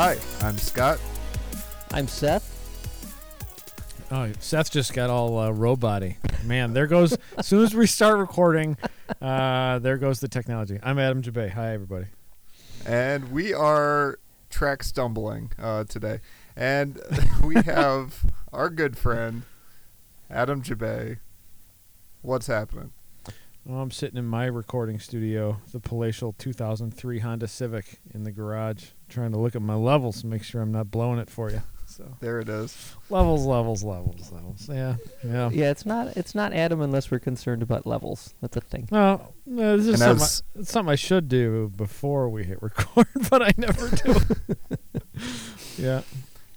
Hi, I'm Scott. I'm Seth. Oh, Seth just got all uh, roboty. Man, there goes. as soon as we start recording, uh, there goes the technology. I'm Adam Jabaay. Hi, everybody. And we are track stumbling uh, today. And we have our good friend, Adam Jabaay. What's happening? Well, I'm sitting in my recording studio, the palatial 2003 Honda Civic, in the garage, trying to look at my levels and make sure I'm not blowing it for you. So There it is. levels, levels, levels, levels. Yeah, yeah. Yeah, it's not it's not Adam unless we're concerned about levels. That's a thing. No, no, this is something, as- I, it's something I should do before we hit record, but I never do. yeah.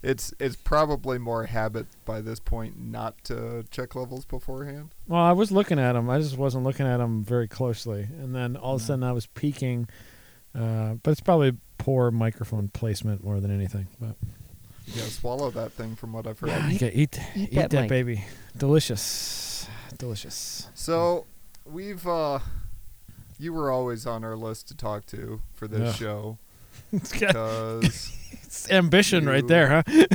It's it's probably more habit by this point not to check levels beforehand. Well, I was looking at them. I just wasn't looking at them very closely, and then all of a sudden I was peeking. Uh, but it's probably poor microphone placement more than anything. But You gotta swallow that thing from what I've heard. yeah, you gotta eat, eat eat that that, baby. Delicious, delicious. So we've uh you were always on our list to talk to for this Ugh. show because it's ambition right there, huh?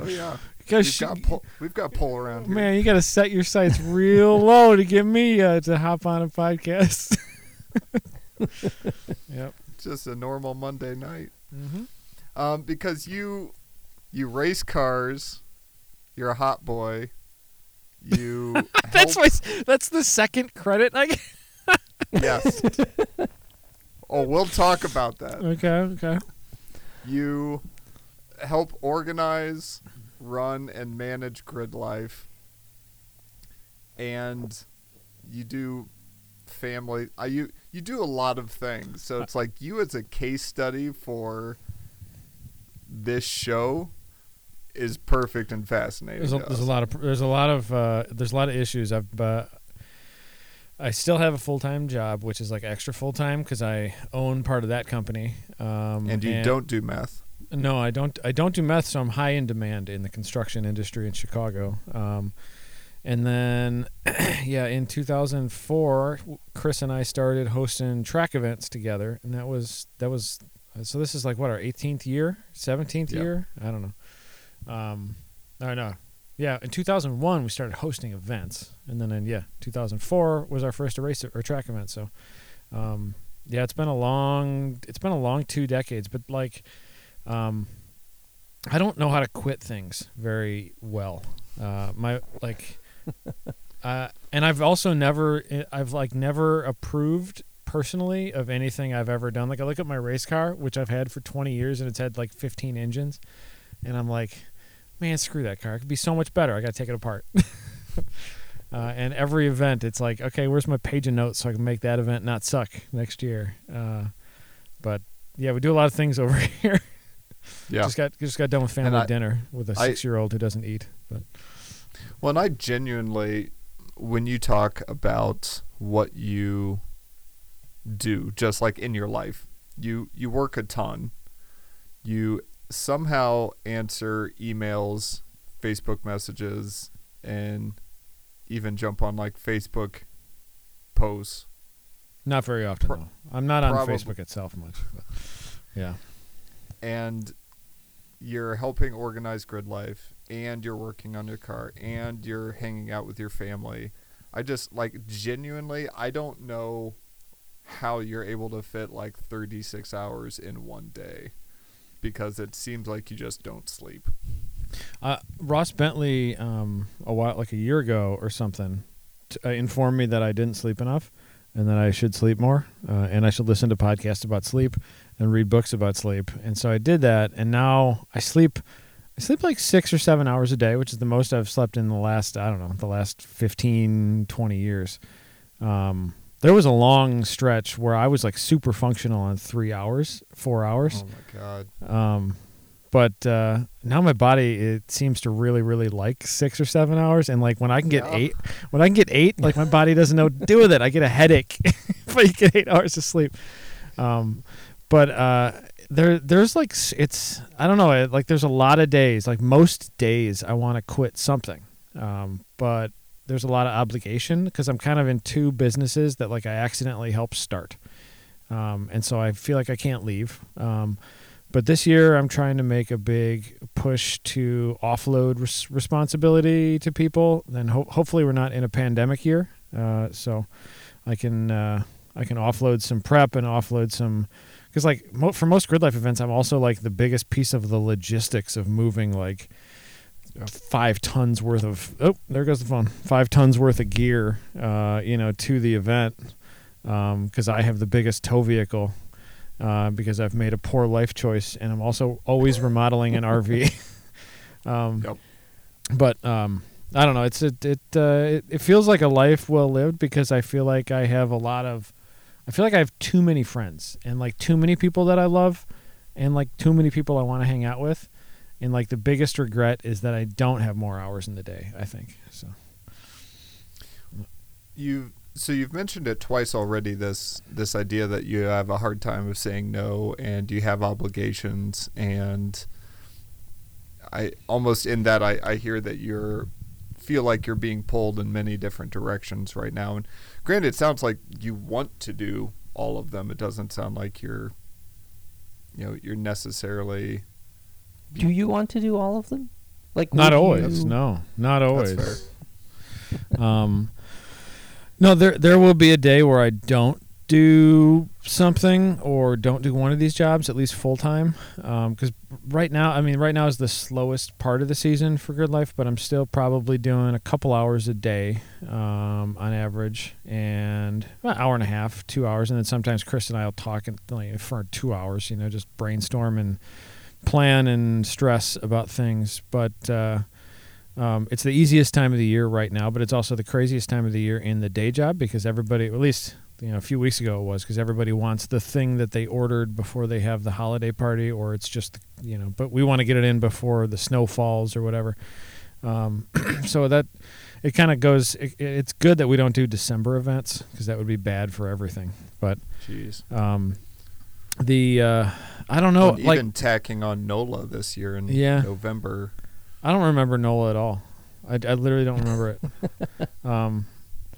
oh yeah we've got pull, we've got pull around here. man, you got to set your sights real low to get me uh, to hop on a podcast. yep. just a normal Monday night. Mm-hmm. Um, because you you race cars, you're a hot boy. You That's my. That's the second credit I get. yes. oh, we'll talk about that. Okay. Okay. You help organize, run, and manage Grid Life, and you do family. Uh, you you do a lot of things. So it's like you as a case study for this show is perfect and fascinating. There's a, there's a lot of there's a lot of uh, there's a lot of issues. I've uh, I still have a full time job, which is like extra full time because I own part of that company. Um, and you don't do meth. No, I don't. I don't do meth, so I'm high in demand in the construction industry in Chicago. Um, and then, yeah, in 2004, Chris and I started hosting track events together, and that was that was. So this is like what our 18th year, 17th Yeah. year. I don't know. Um, I know. Yeah, in 2001 we started hosting events, and then in yeah 2004 was our first race or track event. So, um, yeah, it's been a long it's been a long two decades, but like, um, I don't know how to quit things very well. Uh, my like, uh, and I've also never I've like never approved personally of anything I've ever done. Like I look at my race car, which I've had for 20 years, and it's had like 15 engines, and I'm like, man, screw that car. It could be so much better. I got to take it apart. uh, and every event, it's like, okay, where's my page of notes so I can make that event not suck next year? Uh, but yeah, we do a lot of things over here. Yeah. Just got just got done with family I- dinner with a six year old who doesn't eat. But Well, and I genuinely, when you talk about what you do, just like in your life, you you work a ton. You somehow answer emails, Facebook messages, and even jump on like Facebook posts. not very often Pro- though. I'm not on probably- Facebook itself much. But yeah. and you're helping organize grid life and you're working on your car and you're hanging out with your family i just like genuinely i don't know how you're able to fit like 36 hours in one day because it seems like you just don't sleep Uh, Ross Bentley, um, a while like a year ago or something, t- uh, informed me that I didn't sleep enough, and that I should sleep more, uh, and I should listen to podcasts about sleep and read books about sleep. And so I did that, and now I sleep. I sleep like six or seven hours a day, which is the most I've slept in the last I don't know the last 15, 20 years. Um, there was a long stretch where I was like super functional on three hours, four hours. oh my god Um, but uh, now my body it seems to really really like six or seven hours, and like when I can get Yeah. eight, when I can get eight, like my body doesn't know what to do with it. I get a headache if I get eight hours of sleep. Um, but uh, there there's like it's I don't know like there's a lot of days like most days I want to quit something, um, but there's a lot of obligation because I'm kind of in two businesses that like I accidentally helped start, um, and so I feel like I can't leave. Um, but this year I'm trying to make a big push to offload res- responsibility to people. Then ho- hopefully we're not in a pandemic year, uh, so I can uh, I can offload some prep and offload some because like mo- for most grid life events, I'm also like the biggest piece of the logistics of moving like. Five tons worth of oh there goes the phone five tons worth of gear uh, you know to the event because I have the biggest tow vehicle uh, because I've made a poor life choice and I'm also always remodeling an RV. um, Yep. But um, I don't know. It's it it, uh, it it feels like a life well lived because I feel like I have a lot of I feel like I have too many friends and like too many people that I love and like too many people I want to hang out with. And like the biggest regret is that I don't have more hours in the day, I think. So You so you've mentioned it twice already. This this idea that you have a hard time of saying no, and you have obligations, and I almost in that I I hear that you're feel like you're being pulled in many different directions right now. And granted, it sounds like you want to do all of them. It doesn't sound like you're you know you're necessarily Do you want to do all of them? Like not always. you- No, not always. Um, no, there there will be a day where I don't do something or don't do one of these jobs at least full time. Because right now, I mean, right now is the slowest part of the season for Grid Life, but I'm still probably doing a couple hours a day um, on average, and an hour and a half, two hours, and then sometimes Chris and I will talk and, like, for two hours. You know, just brainstorm and plan and stress about things, but. Uh, um, it's the easiest time of the year right now, but it's also the craziest time of the year in the day job because everybody, at least you know, a few weeks ago it was because everybody wants the thing that they ordered before they have the holiday party, or it's just you know, but we want to get it in before the snow falls or whatever. Um, so that it kind of goes. It, it's good that we don't do December events because that would be bad for everything. But jeez. um, the uh, I don't know, like even tacking on NOLA this year in Yeah. November. I don't remember NOLA at all. I, I literally don't remember it. um,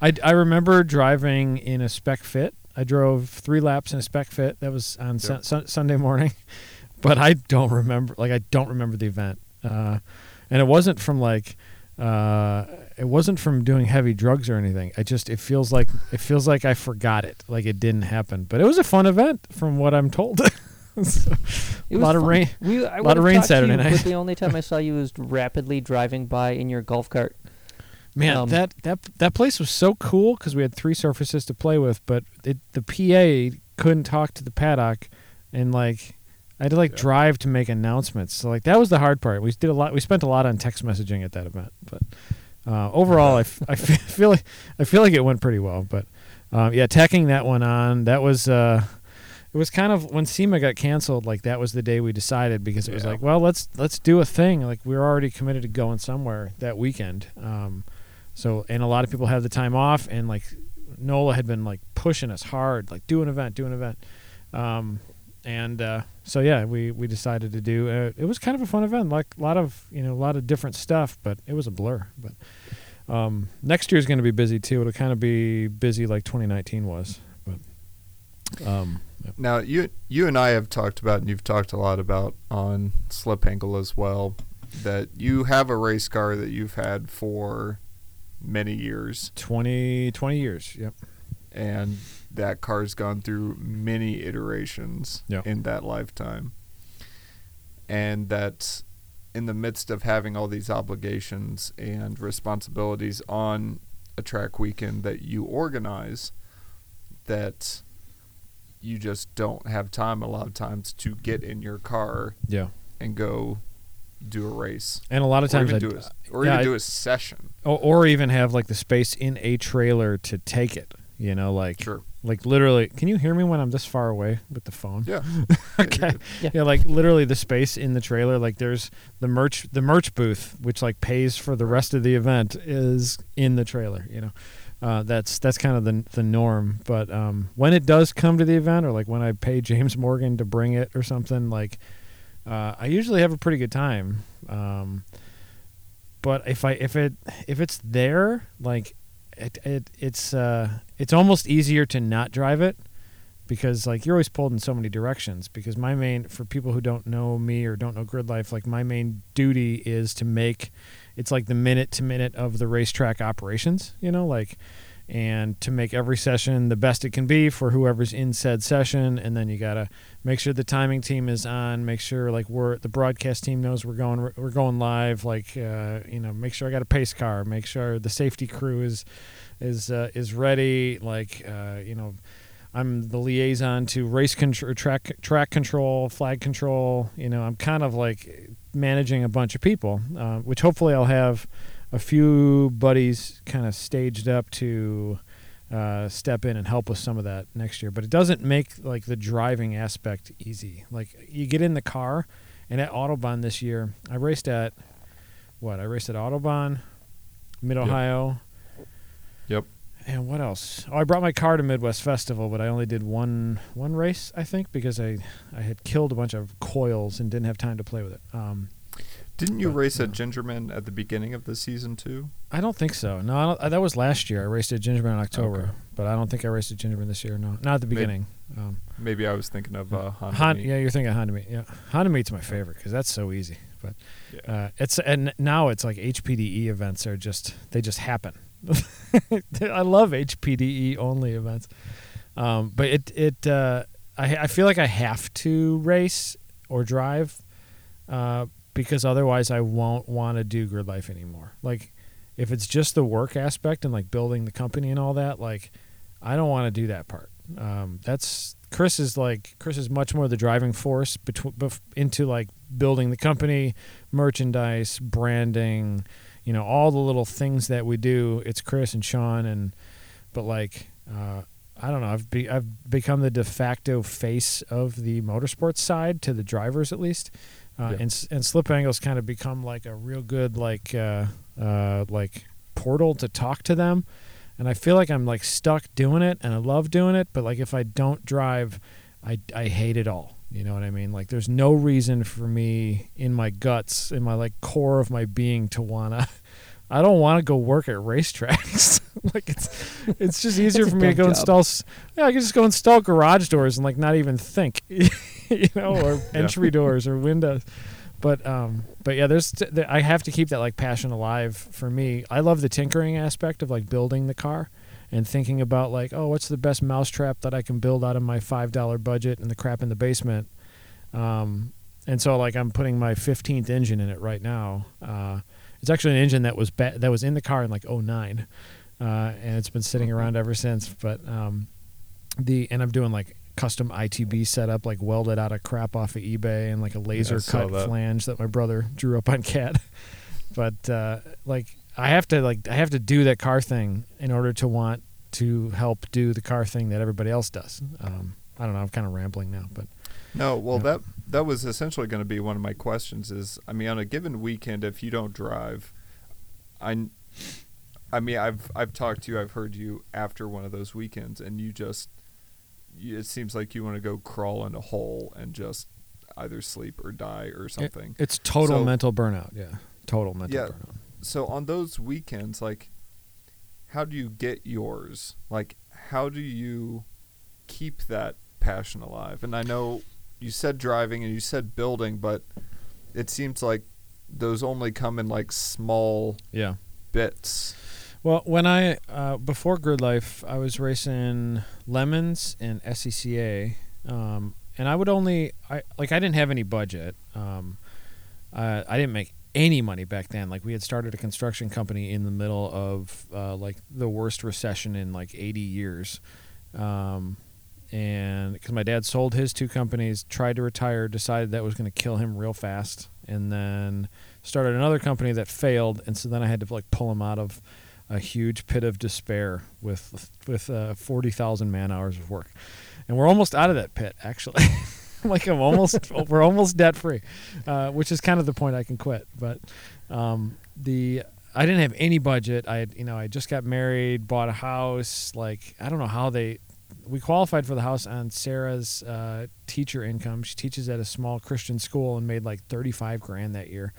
I, I remember driving in a spec fit. I drove three laps in a spec fit. That was on Yep. sun, Sunday morning, but I don't remember. Like I don't remember the event, uh, and it wasn't from like uh, it wasn't from doing heavy drugs or anything. I just it feels like it feels like I forgot it, like it didn't happen. But it was a fun event, from what I'm told. So, a was lot of rain. We, I lot of rain Saturday you, night. But the only time I saw you was rapidly driving by in your golf cart. Man, Um, that that that place was so cool because we had three surfaces to play with, but it, the PA couldn't talk to the paddock, and like I had to like Yeah. drive to make announcements. So like that was the hard part. We did a lot. We spent a lot on text messaging at that event, but uh, overall, I, f- I fe- feel like I feel like it went pretty well. But um, yeah, tacking that one on that was. Uh, it was kind of when SEMA got canceled. Like that was the day we decided because it was Yeah. like, well, let's let's do a thing. Like we were already committed to going somewhere that weekend. Um, so and a lot of people had the time off, and like Nola had been like pushing us hard, like do an event, do an event. Um, and uh, so yeah, we we decided to do. Uh, it was kind of a fun event, like a lot of you know a lot of different stuff, but it was a blur. But um, next is going to be busy too. It'll kind of be busy like 2019 was. But um, yeah. Now you you and I have talked about, and you've talked a lot about on Slip Angle as well, that you have a race car that you've had for many years, 20, 20 years. Yep. and that car's gone through many iterations Yeah. in that lifetime, and that in the midst of having all these obligations and responsibilities on a track weekend that you organize, that you just don't have time a lot of times to get in your car Yeah. and go do a race And a lot of or times even I do a, or yeah, even I- do a session. or, or even have like the space in a trailer to take it. You know, like Sure. like literally. Can you hear me when I'm this far away with the phone? Yeah. okay. Yeah. Yeah, like literally the space in the trailer. Like there's the merch, the merch booth, which like pays for the rest of the event, is in the trailer. You know, uh, that's that's kind of the the norm. But um, when it does come to the event, or like when I pay James Morgan to bring it or something, like uh, I usually have a pretty good time. Um, but if I if it if it's there, like it, it it's uh it's almost easier to not drive it because like you're always pulled in so many directions because my main for people who don't know me or don't know grid life like my main duty is to make it's like the minute to minute of the racetrack operations you know like and to make every session the best it can be for whoever's in said session and then you got to make sure the timing team is on make sure like we're the broadcast team knows we're going we're going live like uh, you know make sure i got a pace car make sure the safety crew is is uh, is ready like uh, you know I'm the liaison to race control, track track control, flag control. You know, I'm kind of like managing a bunch of people, uh, which hopefully I'll have a few buddies kind of staged up to uh, step in and help with some of that next year. But it doesn't make like the driving aspect easy. Like you get in the car, and at Autobahn this year, I raced at what? I raced at Autobahn, Mid Ohio. Yep. And what else? Oh, I brought my car to Midwest Festival, but I only did one one race, I think, because I I had killed a bunch of coils and didn't have time to play with it. Um, Didn't you But, race at. Gingerman at the beginning of the season too? I don't think so. No, I don't, uh, that was last year. I raced at Gingerman in October, Okay. but I don't think I raced at Gingerman this year. No, not at the Maybe- beginning. Um, Maybe I was thinking of uh, Honda. Hon- yeah, you're thinking Honda Meet. Yeah, Honda Meet's my favorite because that's so easy. But Yeah. uh, it's and now it's like HPDE events are just they just happen. I love HPDE only events, um, but it it uh, I I feel like I have to race or drive uh, because otherwise I won't want to do grid life anymore. Like if it's just the work aspect and like building the company and all that, like I don't want to do that part. Um, that's Chris is like Chris is much more the driving force between into like building the company, merchandise, branding, you know, all the little things that we do. It's Chris and Sean and but like uh, I don't know. I've be, I've become the de facto face of the motorsports side to the drivers at least, uh, Yeah. and and slip angles kind of become like a real good like uh, uh, like portal to talk to them. And I feel like I'm like stuck doing it, and I love doing it. But like if I don't drive, I I hate it all. You know what I mean? Like there's no reason for me in my guts, in my like core of my being, to wanna. I don't want to go work at racetracks. like it's it's just easier That's for me to go job. install. Yeah, I can just go install garage doors and like not even think, you know, or Yeah. entry doors or windows. But um, but yeah, there's I have to keep that like passion alive for me. I love the tinkering aspect of like building the car and thinking about like, oh, what's the best mousetrap that I can build out of my five dollar budget and the crap in the basement. Um, and so like I'm putting my 15th engine in it right now. Uh, it's actually an engine that was ba- that was in the car in like 09. Uh, and it's been sitting around ever since. But um, the and I'm doing like custom ITB setup, like welded out of crap off of eBay, and like a laser saw cut that. flange that my brother drew up on CAD. but uh, like I have to like I have to do that car thing in order to want to help do the car thing that everybody else does. Um, I don't know. I'm kind of rambling now, but No, well Yeah. that that was essentially going to be one of my questions. Is I mean, on a given weekend, if you don't drive, I, I mean, I've I've talked to you, I've heard you after one of those weekends, and you just, you, it seems like you want to go crawl in a hole and just either sleep or die or something. it's total So- mental burnout. Yeah, total mental Yeah. burnout. So on those weekends, like, how do you get yours? Like, how do you keep that passion alive? And I know you said driving and you said building, but it seems like those only come in like small Yeah. bits. Well, when I uh, before Grid Life, I was racing lemons and SCCA, um, and I would only I like I didn't have any budget. Um, uh, I didn't make any money back then. Like we had started a construction company in the middle of uh, like the worst recession in like 80 years. Um, and because my dad sold his two companies, tried to retire, decided that was going to kill him real fast, and then started another company that failed, and so then I had to like pull him out of a huge pit of despair with with uh, forty thousand man hours of work, and we're almost out of that pit actually. like I'm almost we're almost debt free, uh, which is kind of the point I can quit. But um, the I didn't have any budget. I had, you know I just got married, bought a house. Like I don't know how they we qualified for the house on Sarah's uh, teacher income. She teaches at a small Christian school and made like 35 grand that year.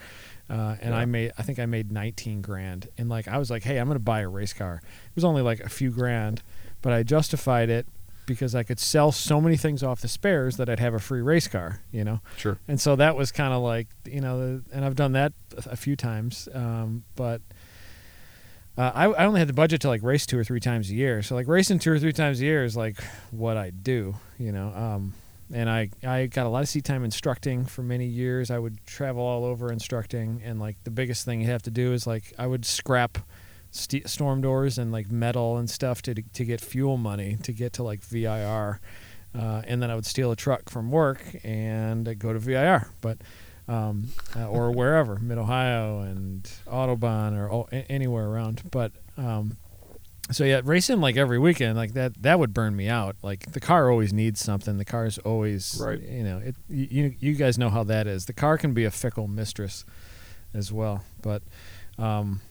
Uh, and I made, I think I made 19 grand. And like, I was like, hey, I'm going to buy a race car. It was only like a few grand, but I justified it because I could sell so many things off the spares that I'd have a free race car, you know. Sure. And so that was kind of like, you know, and I've done that a few times, um, but uh, I, I only had the budget to like race two or three times a year. So like racing two or three times a year is like what I do, you know. Um, and I, I got a lot of seat time instructing for many years. I would travel all over instructing, and like the biggest thing you have to do is like I would scrap st- storm doors and like metal and stuff to to get fuel money to get to like VIR, uh, and then I would steal a truck from work and I'd go to VIR, but um, uh, or wherever Mid Ohio and Autobahn or oh, a- anywhere around, but. Um, so yeah, racing like every weekend, like that, that would burn me out. Like the car always needs something. The car is always, Right. You know, it. You you guys know how that is. The car can be a fickle mistress, as well. But, um,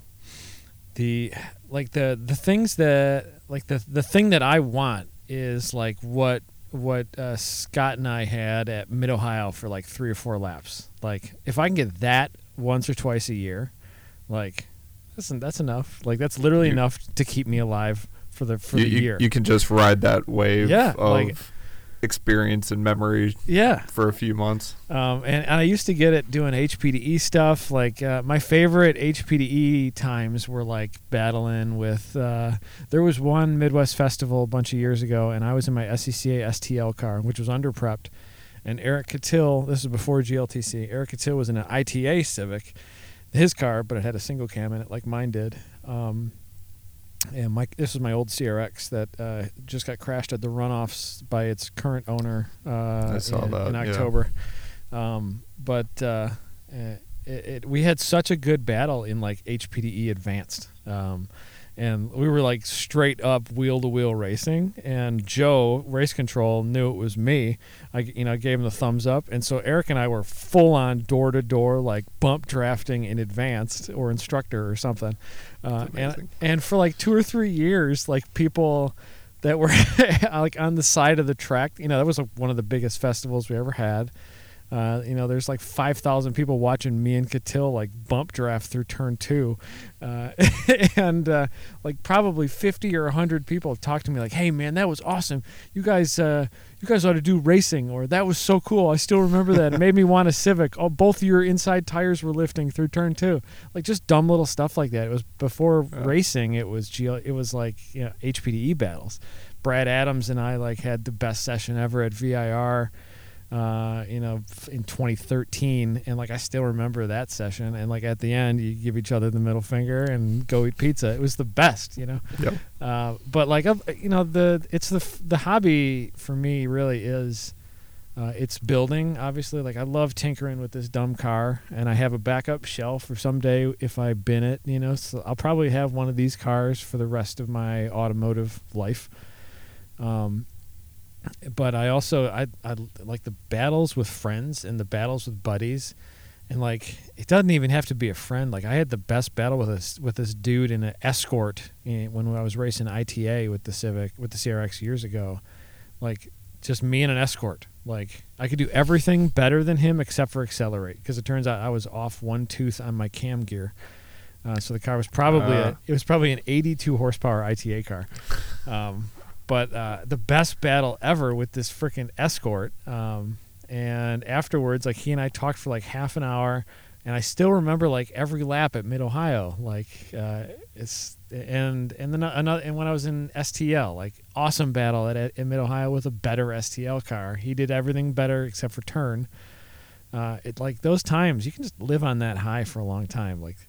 the like the the things that like the the thing that I want is like what what uh, Scott and I had at Mid Ohio for like three or four laps. Like if I can get that once or twice a year, like that's that's enough. Like that's literally You- enough to keep me alive for the for you, the you- year. you can just ride that wave Yeah, of like- experience and memory yeah. for a few months. Um, and, and I used to get it doing HPDE stuff. Like uh, my favorite HPDE times were like battling with. Uh, there was one Midwest festival a bunch of years ago, and I was in my SCCA STL car, which was under prepped. And Eric Catil, this is before GLTC. Eric Catil was in an ITA Civic, his car, but it had a single cam in it, like mine did. Um, and my this is my old CRX that uh, just got crashed at the runoffs by its current owner. Uh, I saw in, that, in yeah. October. Um, but uh, eh, it, it, we had such a good battle in like HPDE advanced. Um, and we were like straight up wheel to wheel racing and Joe race control knew it was me. I you know gave him the thumbs up and so Eric and I were full on door to door like bump drafting in advanced or instructor or something. Uh, and and for like 2 or 3 years like people that were like on the side of the track, you know, that was like one of the biggest festivals we ever had. Uh, you know, there's like 5,000 people watching me and Catil like bump draft through turn two. Uh, and uh, like probably 50 or 100 people have talked to me like, hey, man, that was awesome. You guys, uh, you guys ought to do racing, or that was so cool. I still remember that. It made me want a Civic. Oh, both your inside tires were lifting through turn two. Like just dumb little stuff like that. It was before Yeah. racing, it was, GL, it was like, you know, HPDE battles. Brad Adams and I like had the best session ever at VIR uh, you know, f- in 2013, and like I still remember that session. And like at the end, you give each other the middle finger and go eat pizza. It was the best, you know. Yep. Uh, but like you know, the it's the f- the hobby for me really is. Uh, it's building, obviously. Like I love tinkering with this dumb car, and I have a backup shelf for someday if I bin it. You know, so I'll probably have one of these cars for the rest of my automotive life. Um, but I also I I like the battles with friends and the battles with buddies, and like it doesn't even have to be a friend. Like I had the best battle with this with this dude in an escort when I was racing ITA with the Civic with the CRX years ago, like just me and an escort. Like I could do everything better than him except for accelerate because it turns out I was off one tooth on my cam gear. Uh, so the car was probably Uh. a, it was probably an 82 horsepower ITA car. Um, but uh, the best battle ever with this freaking escort. Um, and afterwards, like he and I talked for like half an hour, and I still remember like every lap at Mid Ohio. Like uh, it's and and then another and when I was in STL, like awesome battle at, at Mid Ohio with a better STL car. He did everything better except for turn. Uh, it like those times you can just live on that high for a long time. Like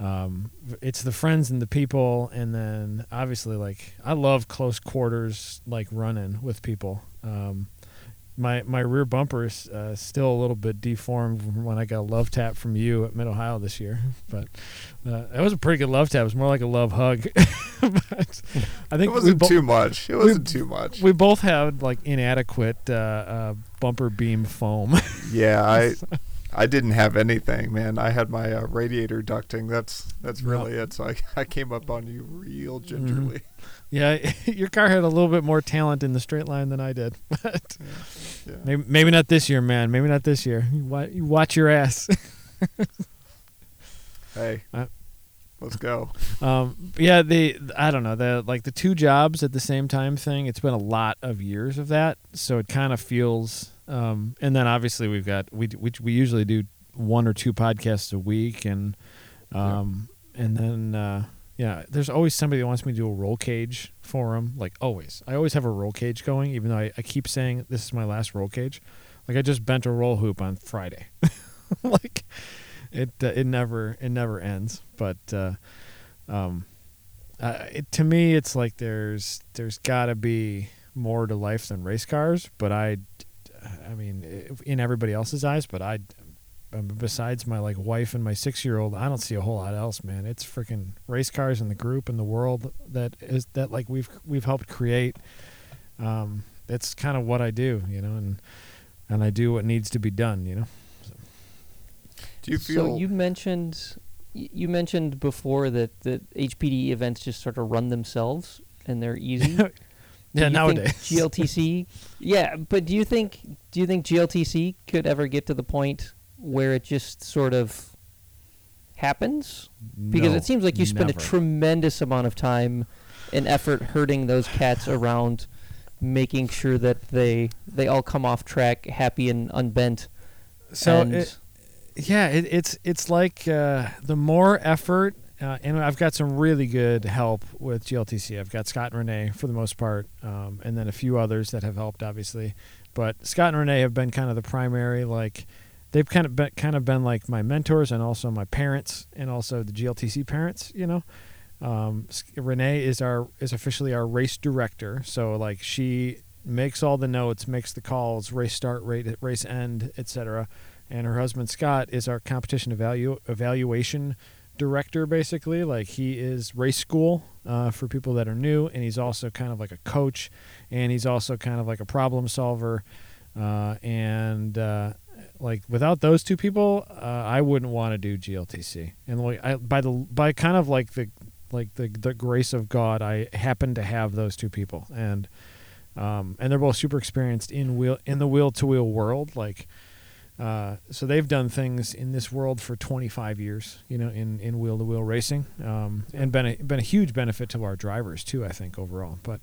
um, it's the friends and the people, and then obviously like I love close quarters like running with people. Um, my my rear bumper is uh, still a little bit deformed from when I got a love tap from you at Mid Ohio this year, but uh, it was a pretty good love tap. It was more like a love hug. but I think it wasn't bo- too much. It wasn't too much. we both had like inadequate uh, uh, bumper beam foam. yeah, I I didn't have anything, man. I had my uh, radiator ducting. That's that's Yeah. really it. So I, I came up on you real Mm-hmm. gingerly. yeah, your car had a little bit more talent in the straight line than I did, but. Yeah. Maybe, maybe not this year, man. Maybe not this year. You, wa- you watch your ass. Hey, Uh, Let's go. um, yeah, the I don't know the like the two jobs at the same time thing. It's been a lot of years of that, so it kind of feels. Um, and then obviously we've got we we we usually do one or two podcasts a week, and um, and then uh, yeah, there's always somebody that wants me to do a roll cage for them. Like always, I always have a roll cage going, even though I, I keep saying this is my last roll cage. Like I just bent a roll hoop on Friday. like it uh, it never it never ends. But uh, um, uh, it, to me, it's like there's there's got to be more to life than race cars. But I, I mean, in everybody else's eyes, but I. um, Besides my like wife and my six year old, I don't see a whole lot else, man. It's freaking race cars and the group and the world that is that like we've we've helped create. Um, it's kind of what I do, you know, and and I do what needs to be done, you know. Do you feel So you mentioned you mentioned before that that HPD events just sort of run themselves and they're easy. Do Yeah, nowadays. GLTC. yeah, but do you think do you think GLTC could ever get to the point where it just sort of happens? Because No, it seems like you spend never. a tremendous amount of time and effort herding those cats around, making sure that they they all come off track happy and unbent. so and it, yeah, it, it's it's like uh, the more effort, uh, and I've got some really good help with GLTC. I've got Scott and Renee for the most part, um, and then a few others that have helped, obviously. But Scott and Renee have been kind of the primary, like they've kind of been kind of been like my mentors and also my parents and also the GLTC parents. You know, um, Renee is our is officially our race director, so like she makes all the notes, makes the calls, race start, race end, etc and her husband Scott is our competition evalu- evaluation director basically. Like he is race school uh, for people that are new and he's also kind of like a coach and he's also kind of like a problem solver. Uh, and uh, like without those two people uh, I wouldn't want to do GLTC and like I, by the by kind of like the like the, the grace of God I happen to have those two people. And um, and they're both super experienced in wheel in the wheel to wheel world. Like uh, so they've done things in this world for 25 years, you know, in, in wheel to wheel racing, um, and been a, been a huge benefit to our drivers too. I think overall, but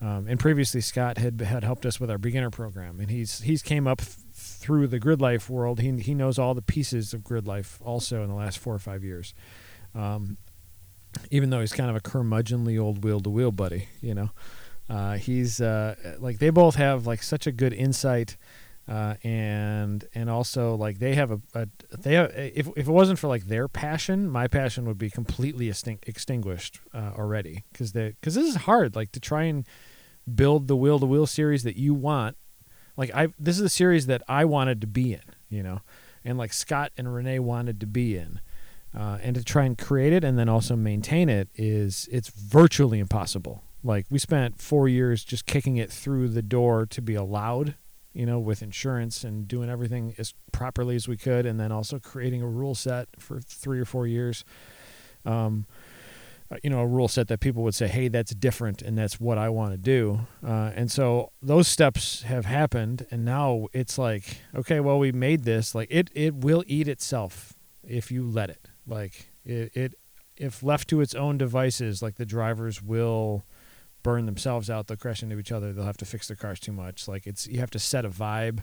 um, and previously Scott had had helped us with our beginner program, and he's he's came up th- through the grid life world. He he knows all the pieces of grid life also in the last four or five years. Um, even though he's kind of a curmudgeonly old wheel to wheel buddy, you know, uh, he's uh, like they both have like such a good insight uh, and and also like they have a, a they have, if if it wasn't for like their passion, my passion would be completely extin- extinguished uh, already because they because this is hard like to try and build the wheel to wheel series that you want. Like I this is a series that I wanted to be in, you know, and like Scott and Renee wanted to be in. Uh, and to try and create it and then also maintain it is it's virtually impossible. Like we spent four years just kicking it through the door to be allowed you know, with insurance and doing everything as properly as we could, and then also creating a rule set for three or four years. Um, uh, you know, a rule set that people would say, "Hey, that's different, and that's what I want to do." Uh, and so those steps have happened, and now it's like, okay, well, we made this. Like it, it will eat itself if you let it. Like it, it if left to its own devices, like the drivers will burn themselves out. They'll crash into each other. They'll have to fix their cars too much. Like it's you have to set a vibe,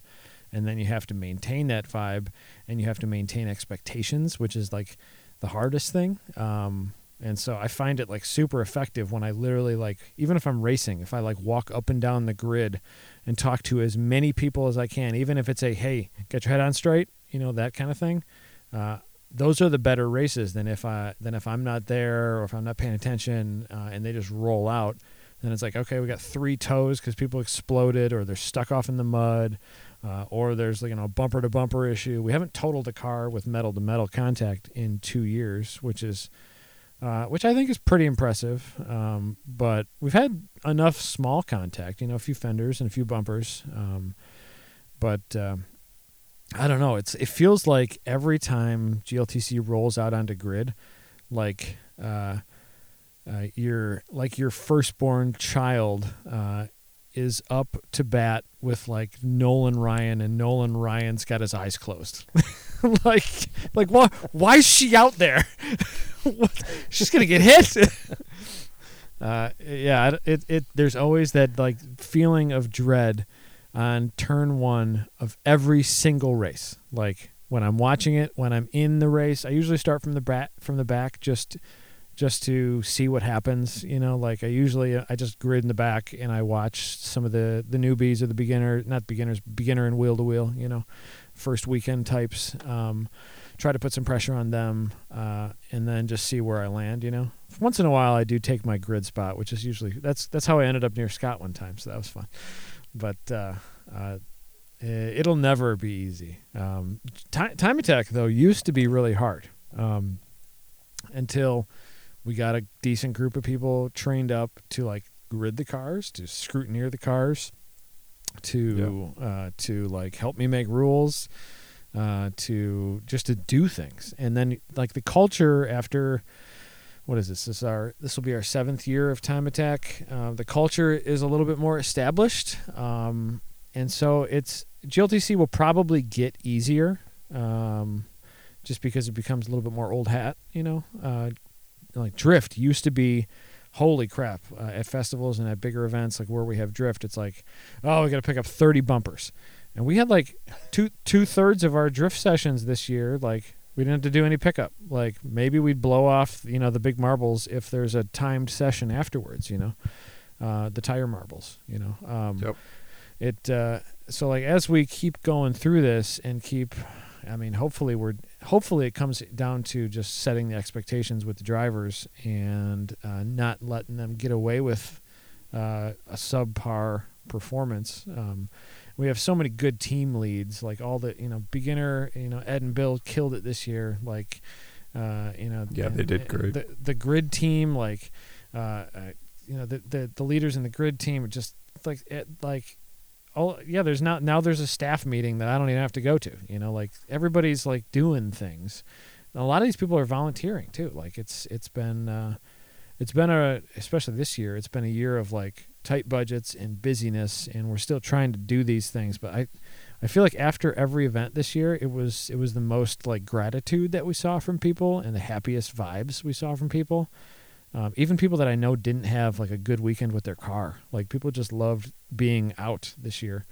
and then you have to maintain that vibe, and you have to maintain expectations, which is like the hardest thing. Um, and so I find it like super effective when I literally like even if I'm racing, if I like walk up and down the grid and talk to as many people as I can, even if it's a hey, get your head on straight, you know that kind of thing. Uh, those are the better races than if I than if I'm not there or if I'm not paying attention uh, and they just roll out then it's like okay we got three toes because people exploded or they're stuck off in the mud uh, or there's like you know bumper to bumper issue we haven't totaled a car with metal to metal contact in two years which is uh, which I think is pretty impressive. Um, but we've had enough small contact, you know, a few fenders and a few bumpers. Um, but uh, I don't know. It's it feels like every time GLTC rolls out onto grid, like uh, uh, your like your firstborn child uh, is up to bat with like Nolan Ryan, and Nolan Ryan's got his eyes closed. like, like why? Why is she out there? She's gonna get hit. uh, yeah, it, it. There's always that like feeling of dread on turn one of every single race. Like when I'm watching it, when I'm in the race, I usually start from the back from the back just just to see what happens. You know, like I usually I just grid in the back and I watch some of the the newbies or the beginner, not beginners, beginner and wheel to wheel. You know, first weekend types. Um, try to put some pressure on them, uh, and then just see where I land. You know, once in a while I do take my grid spot, which is usually that's that's how I ended up near Scott one time, so that was fun. But uh, uh, it'll never be easy. Um, time, time attack though used to be really hard um, until we got a decent group of people trained up to like grid the cars, to scrutineer the cars, to uh, to like help me make rules, uh, to just to do things, and then like the culture after. What is this? This is our this will be our seventh year of time attack. Uh, the culture is a little bit more established, um, and so it's GLTC will probably get easier, um, just because it becomes a little bit more old hat. You know, uh, like drift used to be holy crap uh, at festivals and at bigger events like where we have drift it's like oh we got to pick up 30 bumpers and we had like two two thirds of our drift sessions this year like we didn't have to do any pickup like maybe we'd blow off you know the big marbles if there's a timed session afterwards you know uh, the tire marbles you know um, Yep. it uh, so like as we keep going through this and keep I mean, hopefully we're hopefully it comes down to just setting the expectations with the drivers and uh, not letting them get away with uh, a subpar performance. Um, we have so many good team leads, like all the you know beginner, you know Ed and Bill killed it this year. Like, uh, you know, Yeah, they did great. The, the grid team, like, uh, uh, you know, the, the the leaders in the grid team, are just like it, like oh yeah there's now now there's a staff meeting that i don't even have to go to you know like everybody's like doing things. And a lot of these people are volunteering too like it's it's been uh it's been a especially this year it's been a year of like tight budgets and busyness and we're still trying to do these things but i i feel like after every event this year it was it was the most like gratitude that we saw from people and the happiest vibes we saw from people um, even people that I know didn't have like a good weekend with their car. Like people just loved being out this year,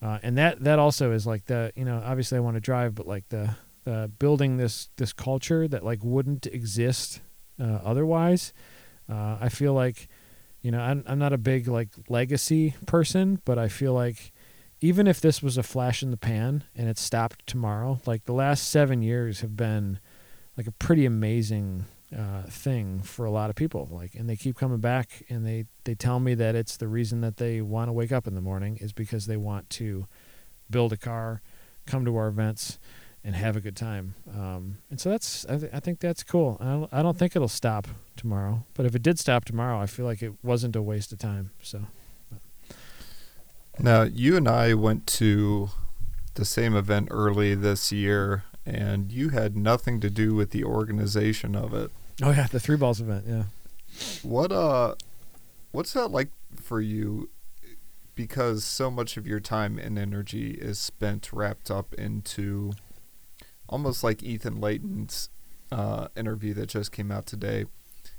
uh, and that that also is like the you know obviously I want to drive, but like the the building this this culture that like wouldn't exist uh, otherwise. Uh, I feel like you know I'm I'm not a big like legacy person, but I feel like even if this was a flash in the pan and it stopped tomorrow, like the last seven years have been like a pretty amazing uh, thing for a lot of people. Like, and they keep coming back, and they they tell me that it's the reason that they want to wake up in the morning is because they want to build a car, come to our events, and have a good time. Um, and so that's I, th- I think that's cool. I don't, I don't think it'll stop tomorrow, but if it did stop tomorrow, I feel like it wasn't a waste of time. So Now, you and I went to the same event early this year, and you had nothing to do with the organization of it. Oh yeah, the three balls event. Yeah. What uh what's that like for you because so much of your time and energy is spent wrapped up into almost like Ethan Layton's uh, interview that just came out today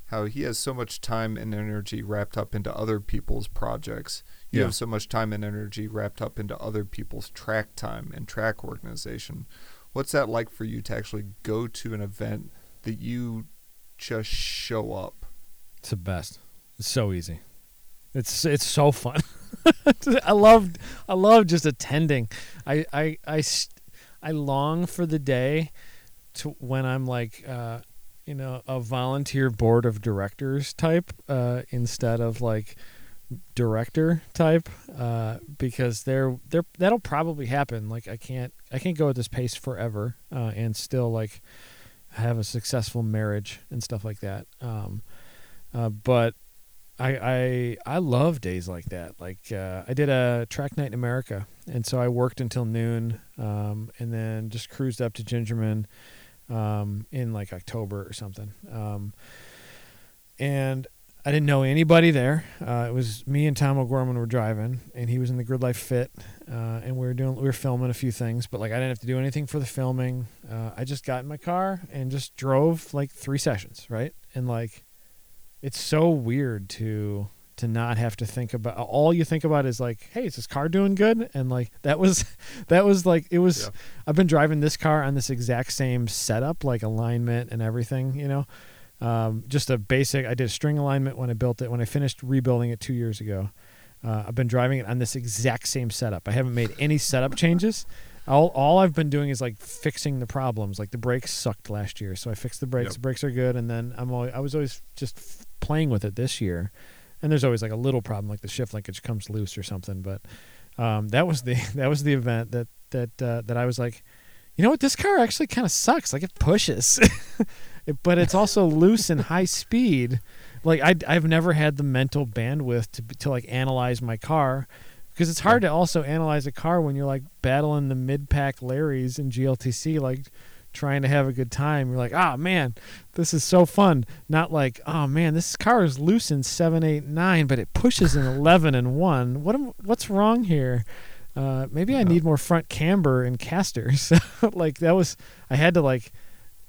how he has so much time and energy wrapped up into other people's projects. You Yeah. have so much time and energy wrapped up into other people's track time and track organization. What's that like for you to actually go to an event that you just show up? It's the best. It's so easy. It's it's so fun. I love I love just attending. I I I I long for the day to when I'm like uh you know a volunteer board of directors type uh instead of like director type uh because they're they're that'll probably happen like I can't I can't go at this pace forever uh and still like have a successful marriage and stuff like that um uh, but I, I I love days like that. Like uh, I did a track night in America, and so I worked until noon, um, and then just cruised up to Gingerman um, in like October or something. Um, and I didn't know anybody there. Uh, it was me and Tom O'Gorman were driving, and he was in the Grid Life Fit, uh, and we were doing we were filming a few things. But like I didn't have to do anything for the filming. Uh, I just got in my car and just drove like three sessions, right? And like, it's so weird to to not have to think about all you think about is like hey is this car doing good and like that was that was like it was Yeah. i've been driving this car on this exact same setup like alignment and everything you know um, just a basic i did a string alignment when i built it when i finished rebuilding it two years ago. Uh, i've been driving it on this exact same setup. I haven't made any setup changes. All, all i've been doing is like fixing the problems. Like the brakes sucked last year so i fixed the brakes. Yep. the brakes are good and then i'm always, i was always just f- playing with it this year. And there's always like a little problem like the shift linkage comes loose or something but um, that was the that was the event that that uh, that I was like you know what? This car actually kind of sucks. Like it pushes but it's also loose and high speed. Like I I've never had the mental bandwidth to to like analyze my car because it's hard to also analyze a car when you're like battling the mid pack Larrys in GLTC like trying to have a good time. You're like ah man this is so fun. Not like oh man this car is loose in seven, eight, nine, but it pushes in 11 and 1 what am, what's wrong here? Uh, maybe i need more front camber and casters. Like that was i had to like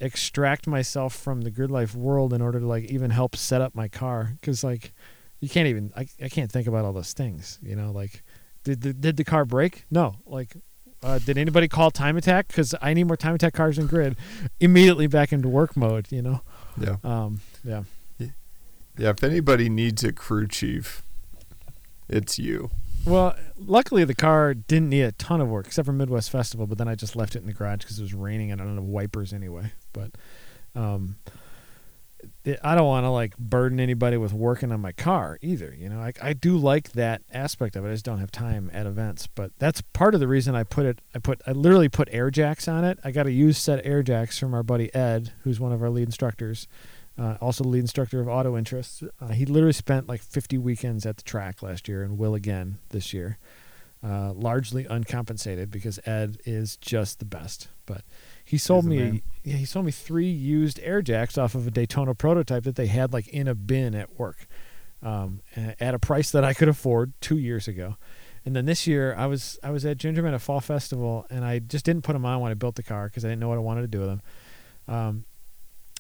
extract myself from the grid life world in order to like even help set up my car because like you can't even I, I can't think about all those things you know like did the, did the car break no like uh, did anybody call time attack because i need more time attack cars in grid immediately back into work mode you know Yeah. um yeah Yeah. If anybody needs a crew chief, it's you. Well, luckily the car didn't need a ton of work except for Midwest Festival, but then I just left it in the garage because it was raining and I don't have wipers anyway. But um, I don't want to like burden anybody with working on my car either. You know, I, I do like that aspect of it. I just don't have time at events. But that's part of the reason I put it. I put I literally put air jacks on it. I got a used set of air jacks from our buddy Ed, who's one of our lead instructors. Uh, also the lead instructor of auto interests. Uh, he literally spent like 50 weekends at the track last year and will again this year. Uh, largely uncompensated because Ed is just the best. But he sold me yeah, he sold me three used air jacks off of a Daytona prototype that they had like in a bin at work. Um, at a price that I could afford two years ago. And then this year I was I was at Gingerman at Fall Festival and I just didn't put them on when I built the car because I didn't know what I wanted to do with them. Um,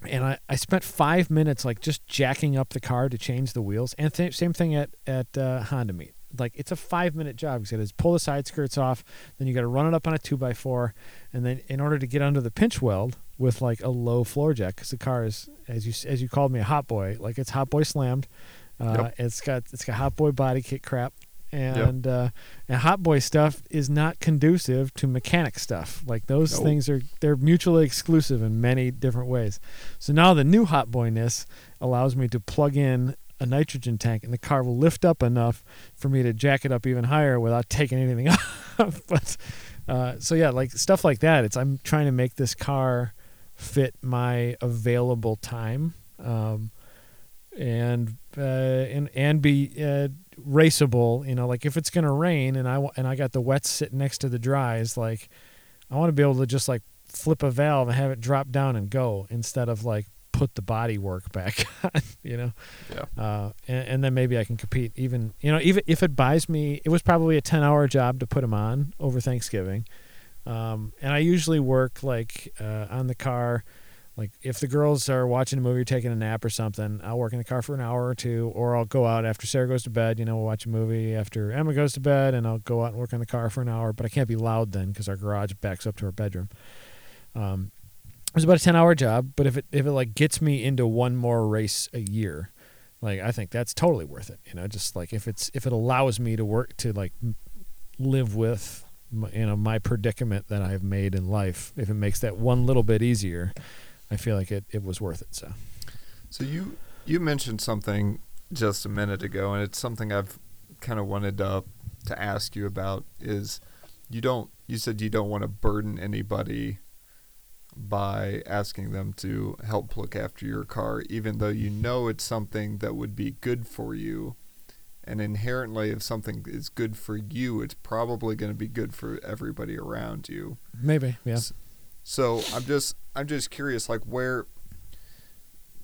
and I, I spent five minutes like just jacking up the car to change the wheels. And th- same thing at at uh, Honda Meet. Like it's a five minute job because it is pull the side skirts off, then you got to run it up on a two by four, and then in order to get under the pinch weld with like a low floor jack because the car is as you as you called me a hot boy like it's hot boy slammed. Uh, Yep. It's got it's got hot boy body kit crap. And uh, and hot boy stuff is not conducive to mechanic stuff. Like those Nope. things are they're mutually exclusive in many different ways. So now the new hot boyness allows me to plug in a nitrogen tank, and the car will lift up enough for me to jack it up even higher without taking anything off. but uh, so yeah, like stuff like that. It's I'm trying to make this car fit my available time, um, and uh, and and be uh, raceable. You know, like if it's gonna rain and I and I got the wets sitting next to the dries, like I want to be able to just like flip a valve and have it drop down and go instead of like put the body work back on. You know Yeah. uh, and, and then maybe I can compete. Even you know, even if it buys me, it was probably a ten-hour job to put them on over Thanksgiving, um, and I usually work like uh, on the car. Like if the girls are watching a movie or taking a nap or something, I'll work in the car for an hour or two, or I'll go out after Sarah goes to bed. You know, we'll watch a movie after Emma goes to bed, and I'll go out and work in the car for an hour. But I can't be loud then because our garage backs up to our bedroom. Um, it was about a ten hour job, but if it if it like gets me into one more race a year, like I think that's totally worth it. You know, just like if it's if it allows me to work to like live with you know my predicament that I've made in life, if it makes that one little bit easier, I feel like it it was worth it. So So you you mentioned something just a minute ago, and it's something I've kind of wanted to to ask you about. Is you don't you said you don't want to burden anybody by asking them to help look after your car, even though you know it's something that would be good for you. And inherently, if something is good for you, it's probably going to be good for everybody around you. maybe yeah. S- So I'm just I'm just curious, like where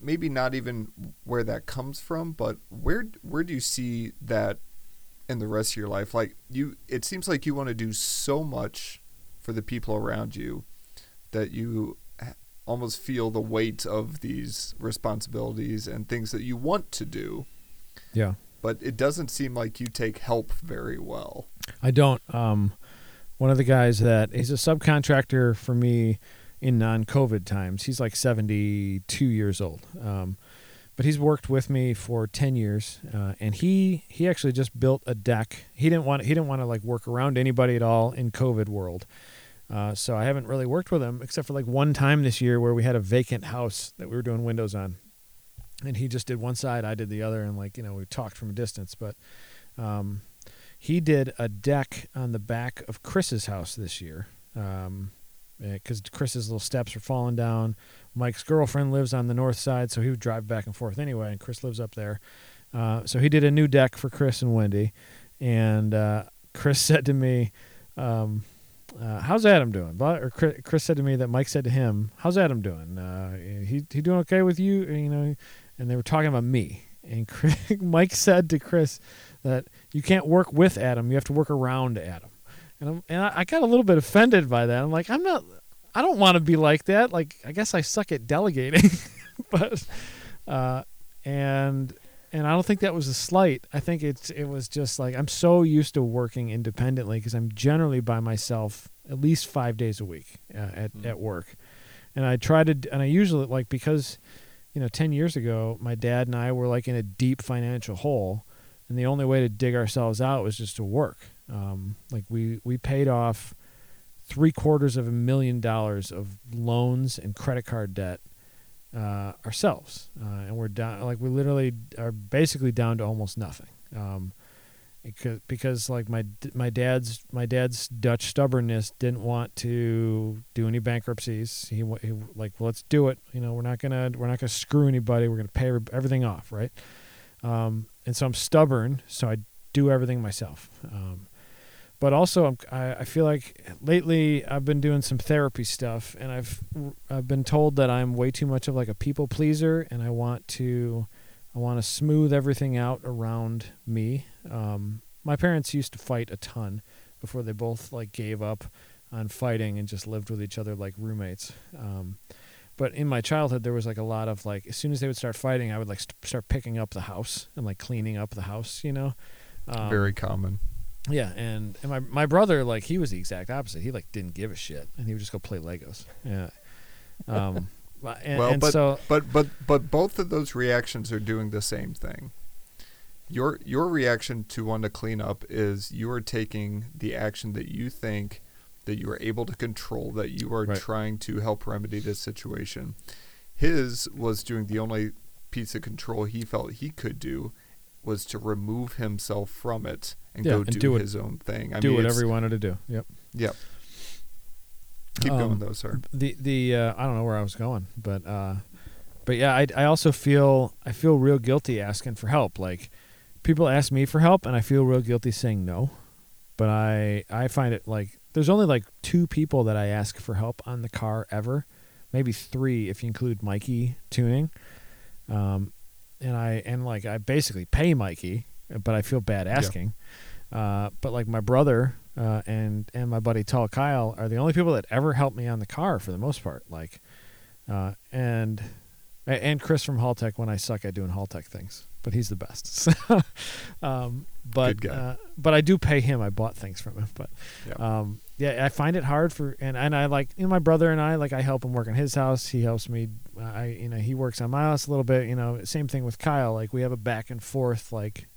maybe not even where that comes from, but where where do you see that in the rest of your life? Like you, it seems like you want to do so much for the people around you that you almost feel the weight of these responsibilities and things that you want to do, Yeah. but it doesn't seem like you take help very well. I don't. Um, one of the guys that he's a subcontractor for me in non-COVID times. He's like 72 years old. Um, but he's worked with me for 10 years, uh, and he he actually just built a deck. He didn't want he didn't want to like work around anybody at all in COVID world. Uh, so I haven't really worked with him except for like one time this year where we had a vacant house that we were doing windows on, and he just did one side, I did the other, and like you know we talked from a distance. But um, he did a deck on the back of Chris's house this year because Chris's little steps were falling down. Mike's girlfriend lives on the north side, so he would drive back and forth anyway, and Chris lives up there. Uh, so he did a new deck for Chris and Wendy, and uh, Chris said to me, um, uh, "How's Adam doing?" Or Chris, said to me that Mike said to him, "How's Adam doing? Uh, he he doing okay with you?" You know, and they were talking about me. And Chris, Mike said to Chris that you can't work with Adam; you have to work around Adam. And, I'm, and I, I got a little bit offended by that. I'm like, I'm not. I don't want to be like that. Like, I guess I suck at delegating, but uh, and and I don't think that was a slight. I think it's it was just like I'm so used to working independently because I'm generally by myself at least five days a week uh, at Mm. at work, and I try to and I usually like because you know ten years ago my dad and I were like in a deep financial hole, and the only way to dig ourselves out was just to work. Um, like we we paid off three quarters of a million dollars of loans and credit card debt uh, ourselves, uh, and we're down. Like we literally are basically down to almost nothing. Um, because, because like my my dad's my dad's Dutch stubbornness didn't want to do any bankruptcies. He, he like well, let's do it. You know, we're not gonna we're not gonna screw anybody. We're gonna pay everything off, right? Um, and so I'm stubborn, so I do everything myself. Um, but also I'm, I, I feel like lately I've been doing some therapy stuff, and I've I've been told that I'm way too much of like a people pleaser, and I want to I want to smooth everything out around me. Um, my parents used to fight a ton before they both like gave up on fighting and just lived with each other like roommates. Um, but in my childhood, there was like a lot of like as soon as they would start fighting, I would like st- start picking up the house and like cleaning up the house, you know. Um, Very common. Yeah, and, and my my brother like he was the exact opposite. He like didn't give a shit, and he would just go play Legos. Yeah. Um. and, Well, and but so but but but both of those reactions are doing the same thing. Your your reaction to want to clean up is you are taking the action that you think that you are able to control, that you are Right. trying to help remedy this situation. His was doing the only piece of control he felt he could do was to remove himself from it and Yeah, go and do, do it- his own thing. I do mean, whatever he wanted to do. Yep. Yep. Keep Um, going though, sir. the the uh, I don't know where I was going, but uh, but yeah, I I also feel I feel real guilty asking for help. Like people ask me for help, and I feel real guilty saying no. But I I find it like there's only like two people that I ask for help on the car ever, maybe three if you include Mikey tuning. Um, and I and like I basically pay Mikey, but I feel bad asking. Uh, but like my brother uh, and and my buddy Tall Kyle are the only people that ever help me on the car for the most part. Like, uh, and and Chris from Haltech when I suck at doing Haltech things, but he's the best. Um, but Good guy. Uh, but I do pay him. I bought things from him, but Yeah. um, yeah, I find it hard for and and I like you know my brother and I like I help him work on his house. He helps me. I you know he works on my house a little bit. You know, same thing with Kyle. Like we have a back and forth like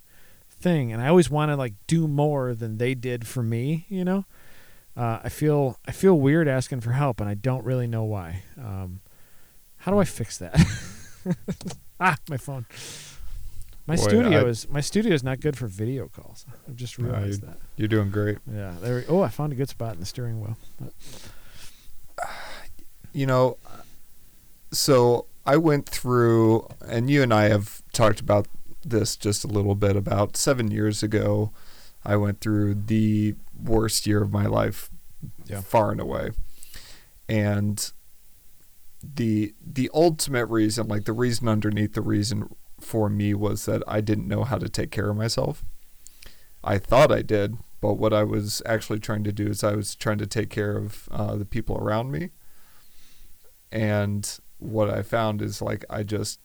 thing, and I always want to like do more than they did for me. You know, uh, I feel I feel weird asking for help, and I don't really know why. Um, how do I fix that? ah, my phone. My Boy, studio I- is my studio is not good for video calls. I've just No, realized that. You're doing great. Yeah. There. Oh, I found a good spot in the steering wheel. you know, so I went through, and you and I have talked about this just a little bit. About seven years ago, I went through the worst year of my life, Yeah. far and away. And the the ultimate reason, like the reason underneath the reason for me was that I didn't know how to take care of myself. I thought I did, but what I was actually trying to do is I was trying to take care of uh, the people around me. And what I found is like I just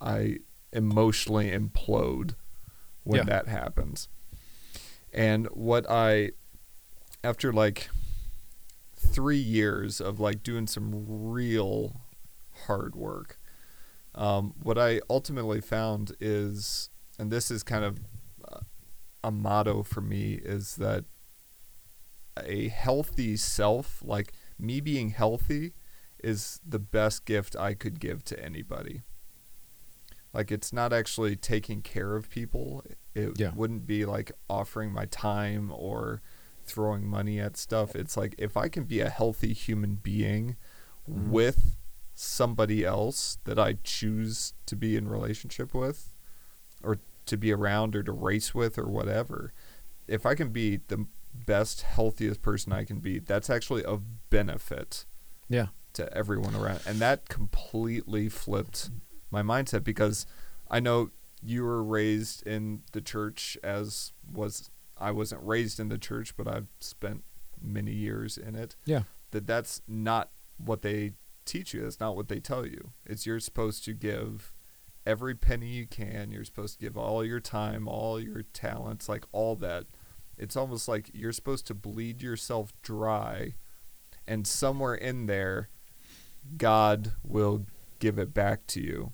I emotionally implode when Yeah. that happens. And what I after like 3 years of like doing some real hard work um, what I ultimately found is, and this is kind of uh, a motto for me, is that a healthy self, like me being healthy, is the best gift I could give to anybody. Like it's not actually taking care of people. It Yeah. wouldn't be like offering my time or throwing money at stuff. It's like if I can be a healthy human being Mhm. with somebody else that I choose to be in relationship with or to be around or to race with or whatever. If I can be the best healthiest person I can be, that's actually of benefit Yeah. to everyone around. And that completely flipped my mindset because I know you were raised in the church as was I wasn't raised in the church, but I've spent many years in it. Yeah. That that's not what they teach you. That's not what they tell you. It's you're supposed to give every penny you can. You're supposed to give all your time, all your talents, like all that. It's almost like you're supposed to bleed yourself dry and somewhere in there God will give it back to you.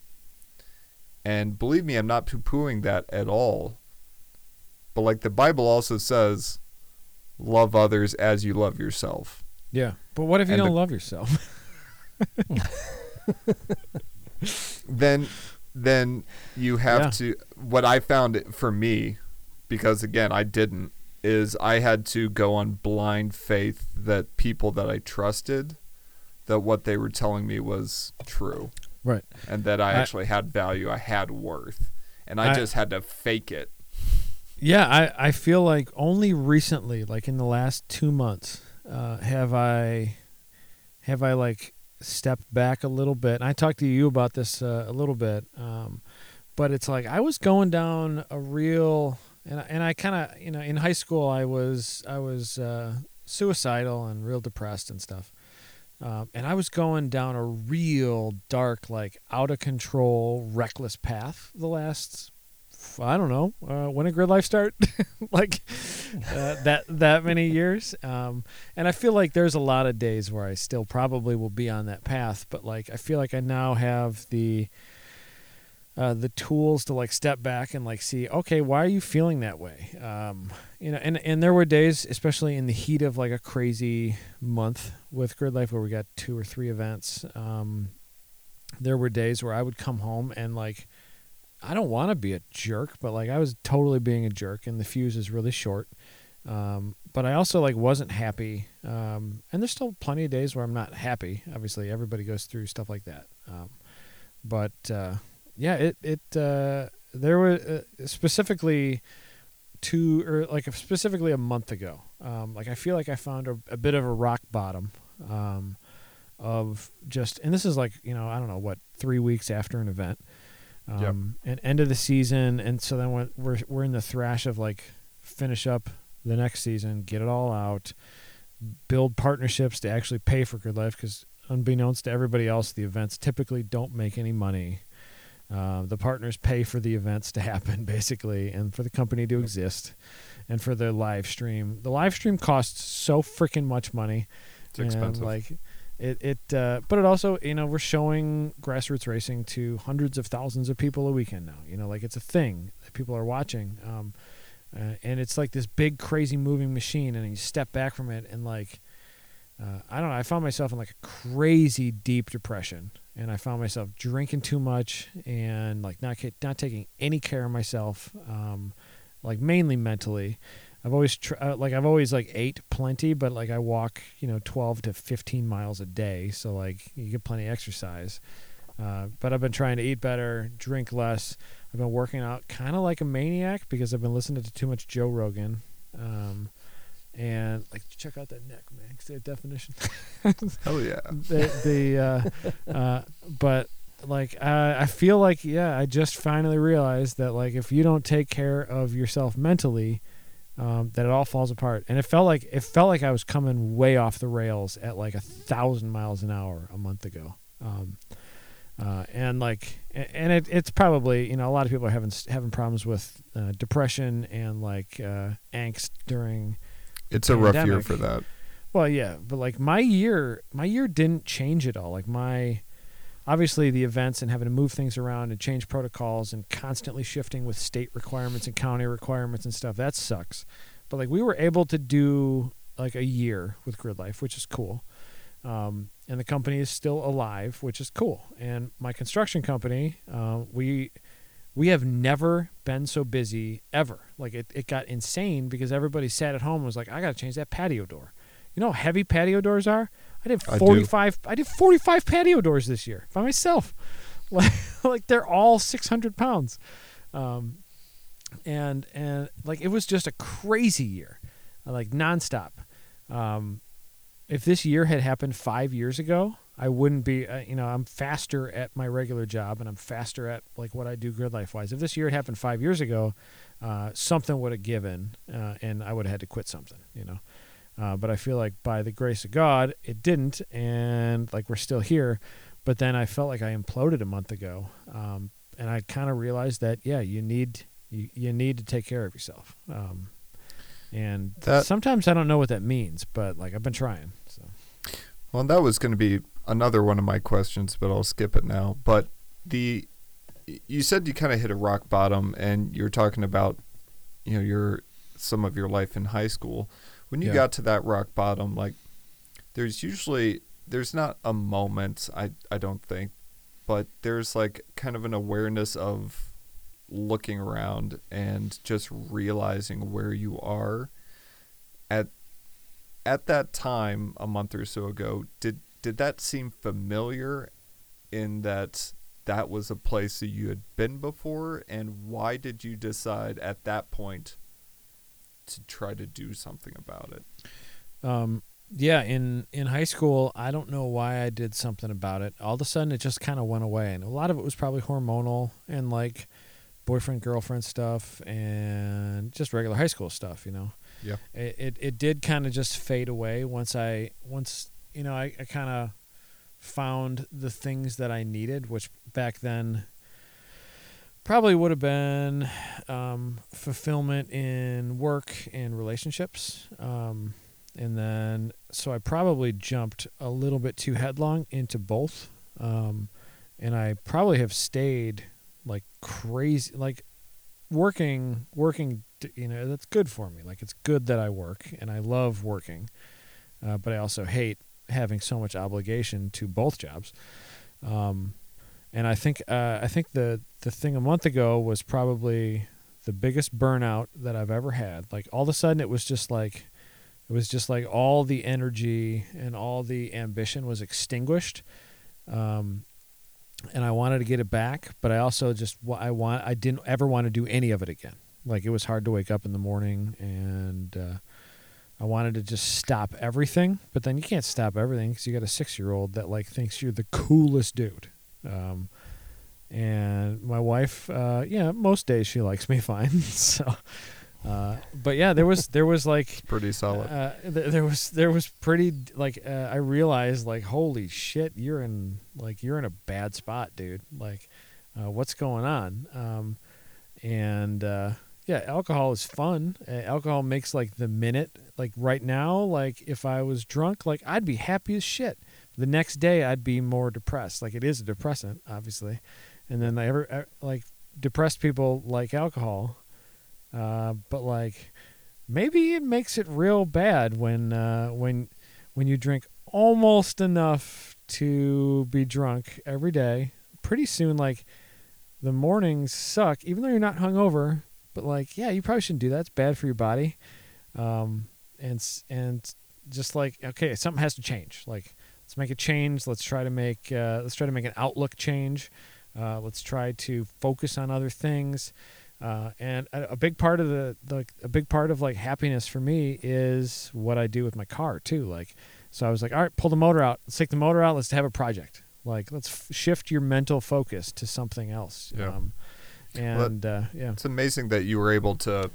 And believe me, I'm not poo pooing that at all. But like the Bible also says, love others as you love yourself. Yeah. But what if you And don't the- love yourself? Then then you have Yeah. to what I found for me, because again I didn't, is I had to go on blind faith that people that I trusted that what they were telling me was true. Right. And that I I- actually had value, I had worth. And I, I- just had to fake it. Yeah, I, I feel like only recently, like in the last two months, uh, have I have I like stepped back a little bit. And I talked to you about this uh, a little bit, um, but it's like I was going down a real and I- and I kind of you know in high school I was I was uh, suicidal and real depressed and stuff. Um, and I was going down a real dark, like out of control, reckless path the last I don't know. Uh, when did grid life start? like uh, that that many years. Um, and I feel like there's a lot of days where I still probably will be on that path, but like I feel like I now have the uh, the tools to like step back and like see, okay, why are you feeling that way? Um, you know, and and there were days, especially in the heat of like a crazy month with grid life, where we got two or three events. Um, there were days where I would come home and like I don't want to be a jerk, but like I was totally being a jerk, and the fuse is really short. Um, but I also like wasn't happy, um, and there's still plenty of days where I'm not happy. Obviously, everybody goes through stuff like that. Um, but uh, yeah, it it uh, there were uh, specifically two or like specifically a month ago. Um, like I feel like I found a, a bit of a rock bottom um, of just, and this is like you know I don't know what three weeks after an event Yep. um, and end of the season, and so then we're we're in the thrash of like finish up the next season, get it all out, build partnerships to actually pay for Grid Life because unbeknownst to everybody else, the events typically don't make any money. Uh, the partners pay for the events to happen basically, and for the company to exist, and for the live stream. The live stream costs so freaking much money. It's and, expensive. like it, it, uh, but it also, you know, we're showing grassroots racing to hundreds of thousands of people a weekend now. You know, like it's a thing that people are watching, um, uh, and it's like this big, crazy moving machine. And you step back from it, and like, uh, I don't know, I found myself in like a crazy deep depression, and I found myself drinking too much and like not not taking any care of myself, um, like mainly mentally. I've always tr- uh, like I've always like ate plenty, but like I walk you know 12 to 15 miles a day, so like you get plenty of exercise. Uh, but I've been trying to eat better, drink less. I've been working out kind of like a maniac because I've been listening to too much Joe Rogan, um, and like check out that neck, man. See that definition. Oh yeah. the the uh, uh, but like I, I feel like yeah I just finally realized that like if you don't take care of yourself mentally um, that it all falls apart and it felt like it felt like I was coming way off the rails at like a thousand miles an hour a month ago um, uh, and like and it, it's probably you know a lot of people are having having problems with uh, depression and like uh, angst during It's a rough year for that. well, yeah, but like my year, my year didn't change at all. Like my, obviously the events and having to move things around and change protocols and constantly shifting with state requirements and county requirements and stuff. That sucks. But like we were able to do like a year with Grid Life, which is cool. Um, and the company is still alive, which is cool. And my construction company, uh, we we have never been so busy ever. Like it, it got insane because everybody sat at home and was like, I gotta change that patio door. You know how heavy patio doors are? I did 45 I, did 45 patio doors this year by myself. Like like they're all 600 pounds. Um and and like it was just a crazy year. Like nonstop. Um if this year had happened 5 years ago, I wouldn't be uh, you know, I'm faster at my regular job and I'm faster at like what I do grid life wise. If this year had happened 5 years ago, uh, something would have given uh, and I would have had to quit something, you know. Uh, but I feel like by the grace of God, it didn't, and like we're still here. But then I felt like I imploded a month ago, um, and I kind of realized that yeah, you need you, you need to take care of yourself. Um, and That- sometimes I don't know what that means, but like I've been trying. So Well, that was going to be another one of my questions, but I'll skip it now. But the you said you kind of hit a rock bottom, and you're talking about you know your some of your life in high school. When you Yeah. got to that rock bottom, like there's usually there's not a moment I I don't think, but there's like kind of an awareness of looking around and just realizing where you are at at that time a month or so ago did did that seem familiar in that that was a place that you had been before and why did you decide at that point to try to do something about it um, yeah, in in high school, I don't know why I did something about it. All of a sudden, it just kind of went away, and a lot of it was probably hormonal and like boyfriend girlfriend stuff and just regular high school stuff. You know. Yeah. It it, it did kind of just fade away once I once you know I, I kind of found the things that I needed, which back then probably would have been um, fulfillment in work and relationships. Um, and then so I probably jumped a little bit too headlong into both, um, and I probably have stayed like crazy, like working, working. You know, that's good for me. Like it's good that I work, and I love working, uh, but I also hate having so much obligation to both jobs. Um, and I think uh, I think the the thing a month ago was probably the biggest burnout that I've ever had. Like all of a sudden, it was just like it was just like all the energy and all the ambition was extinguished. Um, and I wanted to get it back, but I also just I want I didn't ever want to do any of it again. Like it was hard to wake up in the morning, and uh, I wanted to just stop everything. But then you can't stop everything because you got a six year old that like thinks you're the coolest dude. Um, and my wife, uh, yeah, most days she likes me fine. so, uh, but yeah, there was there was like pretty solid uh, th- there was there was pretty like uh, I realized like holy shit you're in like you're in a bad spot dude like uh, what's going on um, and uh, yeah alcohol is fun. Uh, alcohol makes like the minute. Like right now like if I was drunk like I'd be happy as shit. The next day I'd be more depressed. Like it is a depressant obviously. And then I ever like depressed people like alcohol. Uh, but like maybe it makes it real bad when uh, when when you drink almost enough to be drunk every day. Pretty soon, like the mornings suck, even though you're not hungover. But like, yeah, you probably shouldn't do that. It's bad for your body. Um, and and just like, okay, something has to change. Like, let's make a change. Let's try to make uh, let's try to make an outlook change. Uh, let's try to focus on other things. Uh, and a, a big part of the, the a big part of like happiness for me is what I do with my car too. Like, so I was like, all right, pull the motor out. Let's take the motor out. Let's have a project. Like, let's f- shift your mental focus to something else. Yeah. Um, and uh, yeah, It's amazing that you were able to.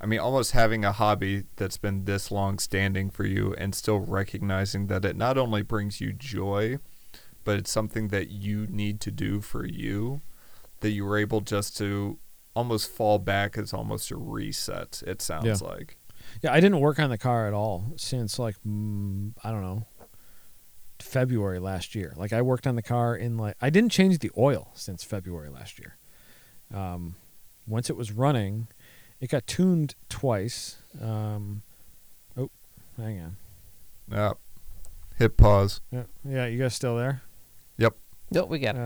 I mean, almost having a hobby that's been this long standing for you and still recognizing that it not only brings you joy, but it's something that you need to do for you, that you were able just to almost fall back as almost a reset, it sounds like. Yeah, I didn't work on the car at all since like mm, I don't know February last year. Like I worked on the car in like I didn't change the oil since February last year. Um, once it was running, it got tuned twice. Um, oh, hang on. Yeah. Hit pause. Yeah, yeah, you guys still there? Yep. Nope, we got it.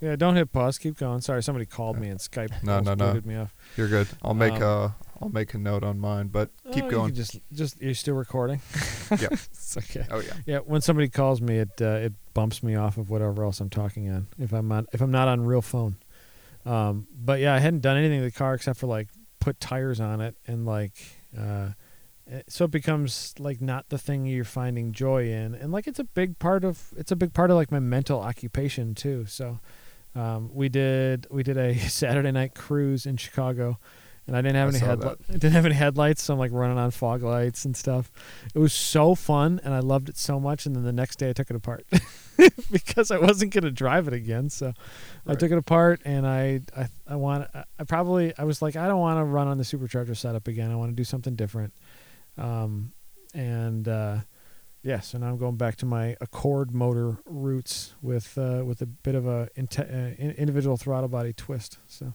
Yeah, yeah. Don't hit pause. Keep going. Sorry, somebody called me and Skype. No, no, no. Me off. You're good. I'll make Um, a I'll make a note on mine, but keep Oh, going. just, just you're still recording. Yep. it's okay. Oh yeah. Yeah, when somebody calls me, it uh, it bumps me off of whatever else I'm talking on. If I'm on, if I'm not on real phone. Um, but yeah, I hadn't done anything to the car except for like put tires on it and like, uh, so it becomes like not the thing you're finding joy in, and like it's a big part of it's a big part of like my mental occupation too. So, um, we did we did a Saturday night cruise in Chicago. And I didn't have I any headlights. I didn't have any headlights, so I'm like running on fog lights and stuff. It was so fun, and I loved it so much. And then the next day, I took it apart because I wasn't gonna drive it again. So I took it apart, and I I I want I- probably I was like I don't want to run on the supercharger setup again. I want to do something different. Um, and uh, yeah, so now I'm going back to my Accord motor roots with uh, with a bit of a uh, in- individual throttle body twist. So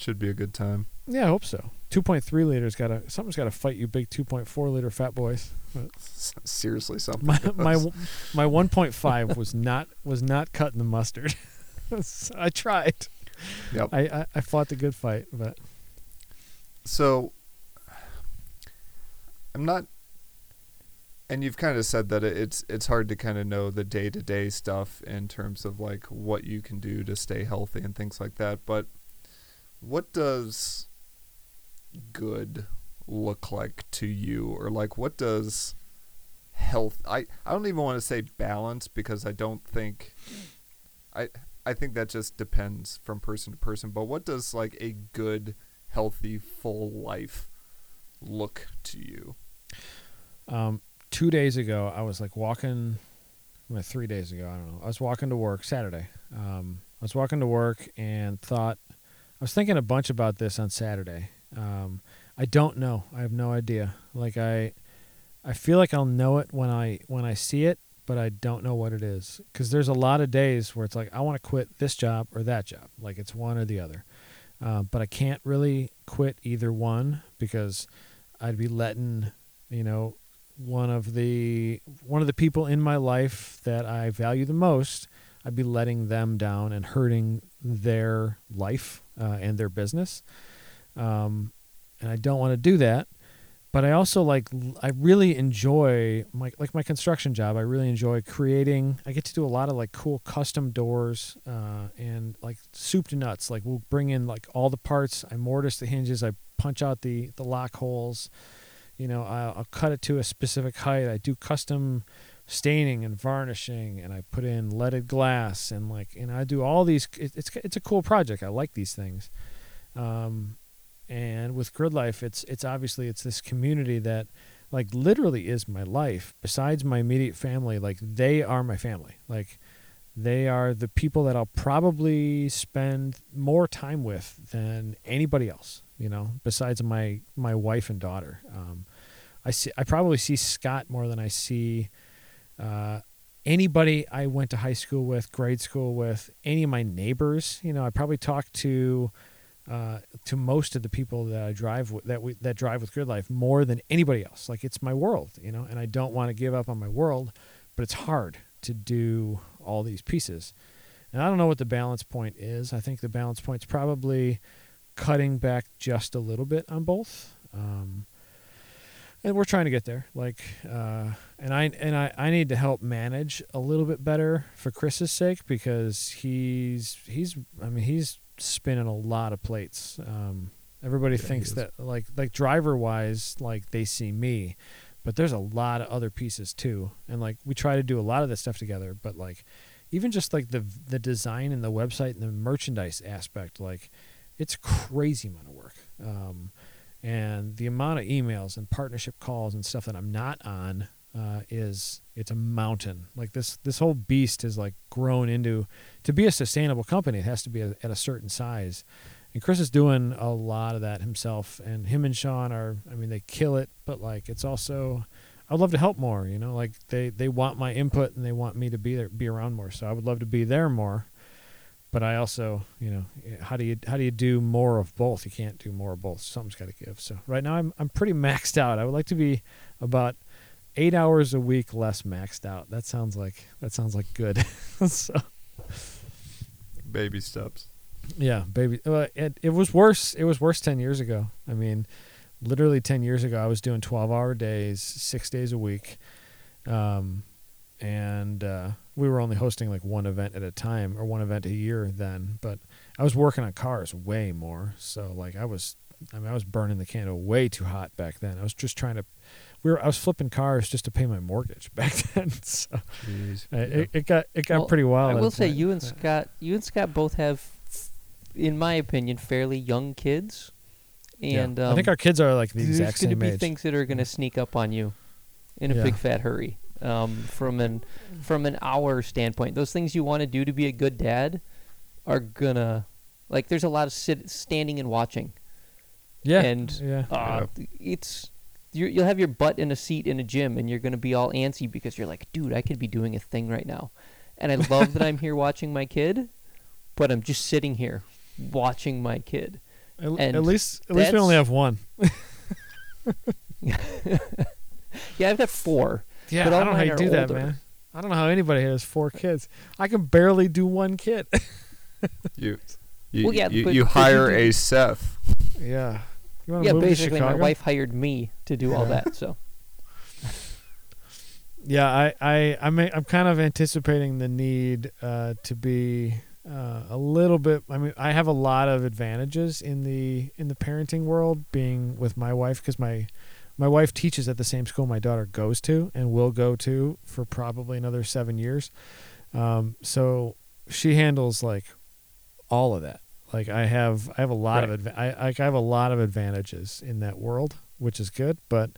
Should be a good time. yeah, I hope so. 2.3 liters got to something's got to fight you, big 2.4 liter fat boys. S- Seriously, something. my my does. my 1.5 was not was not cutting the mustard. I tried. Yep. I, I I fought the good fight, but So I'm not and you've kind of said that it's it's hard to kind of know the day-to-day stuff in terms of like what you can do to stay healthy and things like that, but what does good look like to you or like what does health I I don't even want to say balance because I don't think I I think that just depends from person to person, but what does like a good healthy full life look to you? um, two days ago I was like walking. Well, three days ago I don't know. I was walking to work Saturday. Um, I was walking to work and thought I was thinking a bunch about this on Saturday. Um, I don't know. I have no idea. Like I, I feel like I'll know it when I when I see it, but I don't know what it is. Because there's a lot of days where it's like I want to quit this job or that job. Like it's one or the other. Uh, but I can't really quit either one because I'd be letting you know one of the one of the people in my life that I value the most. I'd be letting them down and hurting their life uh, and their business. Um, and I don't want to do that. But I also like I really enjoy my like my construction job. I really enjoy creating. I get to do a lot of like cool custom doors uh, and like soup to nuts. Like we'll bring in like all the parts. I mortise the hinges. I punch out the the lock holes. You know, I'll, I'll cut it to a specific height. I do custom staining and varnishing, and I put in leaded glass and like and I do all these. It, it's it's a cool project. I like these things. Um, and with grid life it's it's obviously it's this community that like literally is my life besides my immediate family like they are my family like they are the people that I'll probably spend more time with than anybody else you know besides my my wife and daughter um, I see I probably see Scott more than I see uh, anybody I went to high school with grade school with any of my neighbors you know I probably talk to uh, to most of the people that I drive with, that we that drive with Grid Life more than anybody else. Like it's my world, you know, and I don't want to give up on my world, but it's hard to do all these pieces. And I don't know what the balance point is. I think the balance point's probably cutting back just a little bit on both. Um, and we're trying to get there. Like, uh, and I and I, I need to help manage a little bit better for Chris's sake because he's he's I mean he's spinning a lot of plates. Um, everybody Yeah, thinks that like like driver wise, like they see me, but there's a lot of other pieces too. And like we try to do a lot of this stuff together, but like even just like the the design and the website and the merchandise aspect, like it's crazy amount of work. Um, and the amount of emails and partnership calls and stuff that I'm not on uh, is it's a mountain. Like this this whole beast has like grown into to be a sustainable company. It has to be a, at a certain size. And Chris is doing a lot of that himself. And him and Sean are I mean they kill it, but like it's also I'd love to help more. You know, like they they want my input and they want me to be there be around more. So I would love to be there more. But I also, you know, how do you how do you do more of both? You can't do more of both. Something's got to give. So right now I'm I'm pretty maxed out. I would like to be about eight hours a week less maxed out. That sounds like that sounds like good. so Baby steps. yeah, baby. Uh, it it was worse. It was worse ten years ago. I mean, literally ten years ago, I was doing twelve hour days, six days a week, um, and uh, we were only hosting like one event at a time or one event a year then. But I was working on cars way more. So like I was, I mean, I was burning the candle way too hot back then. I was just trying to. We were. I was flipping cars just to pay my mortgage back then. So Jeez. uh, it, it got it got Well, pretty wild. I will say point. you and Scott, you and Scott both have, in my opinion, fairly young kids, yeah. and um, I think our kids are like the there's exact going to same be age. things that are going to sneak up on you in a Yeah. big fat hurry. Um, from an from an hour standpoint, those things you want to do to be a good dad are gonna like. There's a lot of sit standing and watching. yeah, and yeah. uh, it's you you'll have your butt in a seat in a gym and you're going to be all antsy because you're like, dude, I could be doing a thing right now. And I love that I'm here watching my kid, but I'm just sitting here watching my kid. At, and at least, at least we only have one. Yeah, I've got four. Yeah, But I don't know how mine you are do that, man. I don't know how anybody has four kids. I can barely do one kid. You, you, Well, yeah, you, but- you but you hire a Seth. yeah. You Yeah, move basically, to my wife hired me to do all that. So Yeah, I, I, I'm, I'm kind of anticipating the need uh, to be uh, a little bit. I mean, I have a lot of advantages in the in the parenting world, being with my wife because my my wife teaches at the same school my daughter goes to and will go to for probably another seven years. Um, so she handles like all of that. Like I have, I have a lot of, adva- I, I have a lot of advantages in that world, which is good. But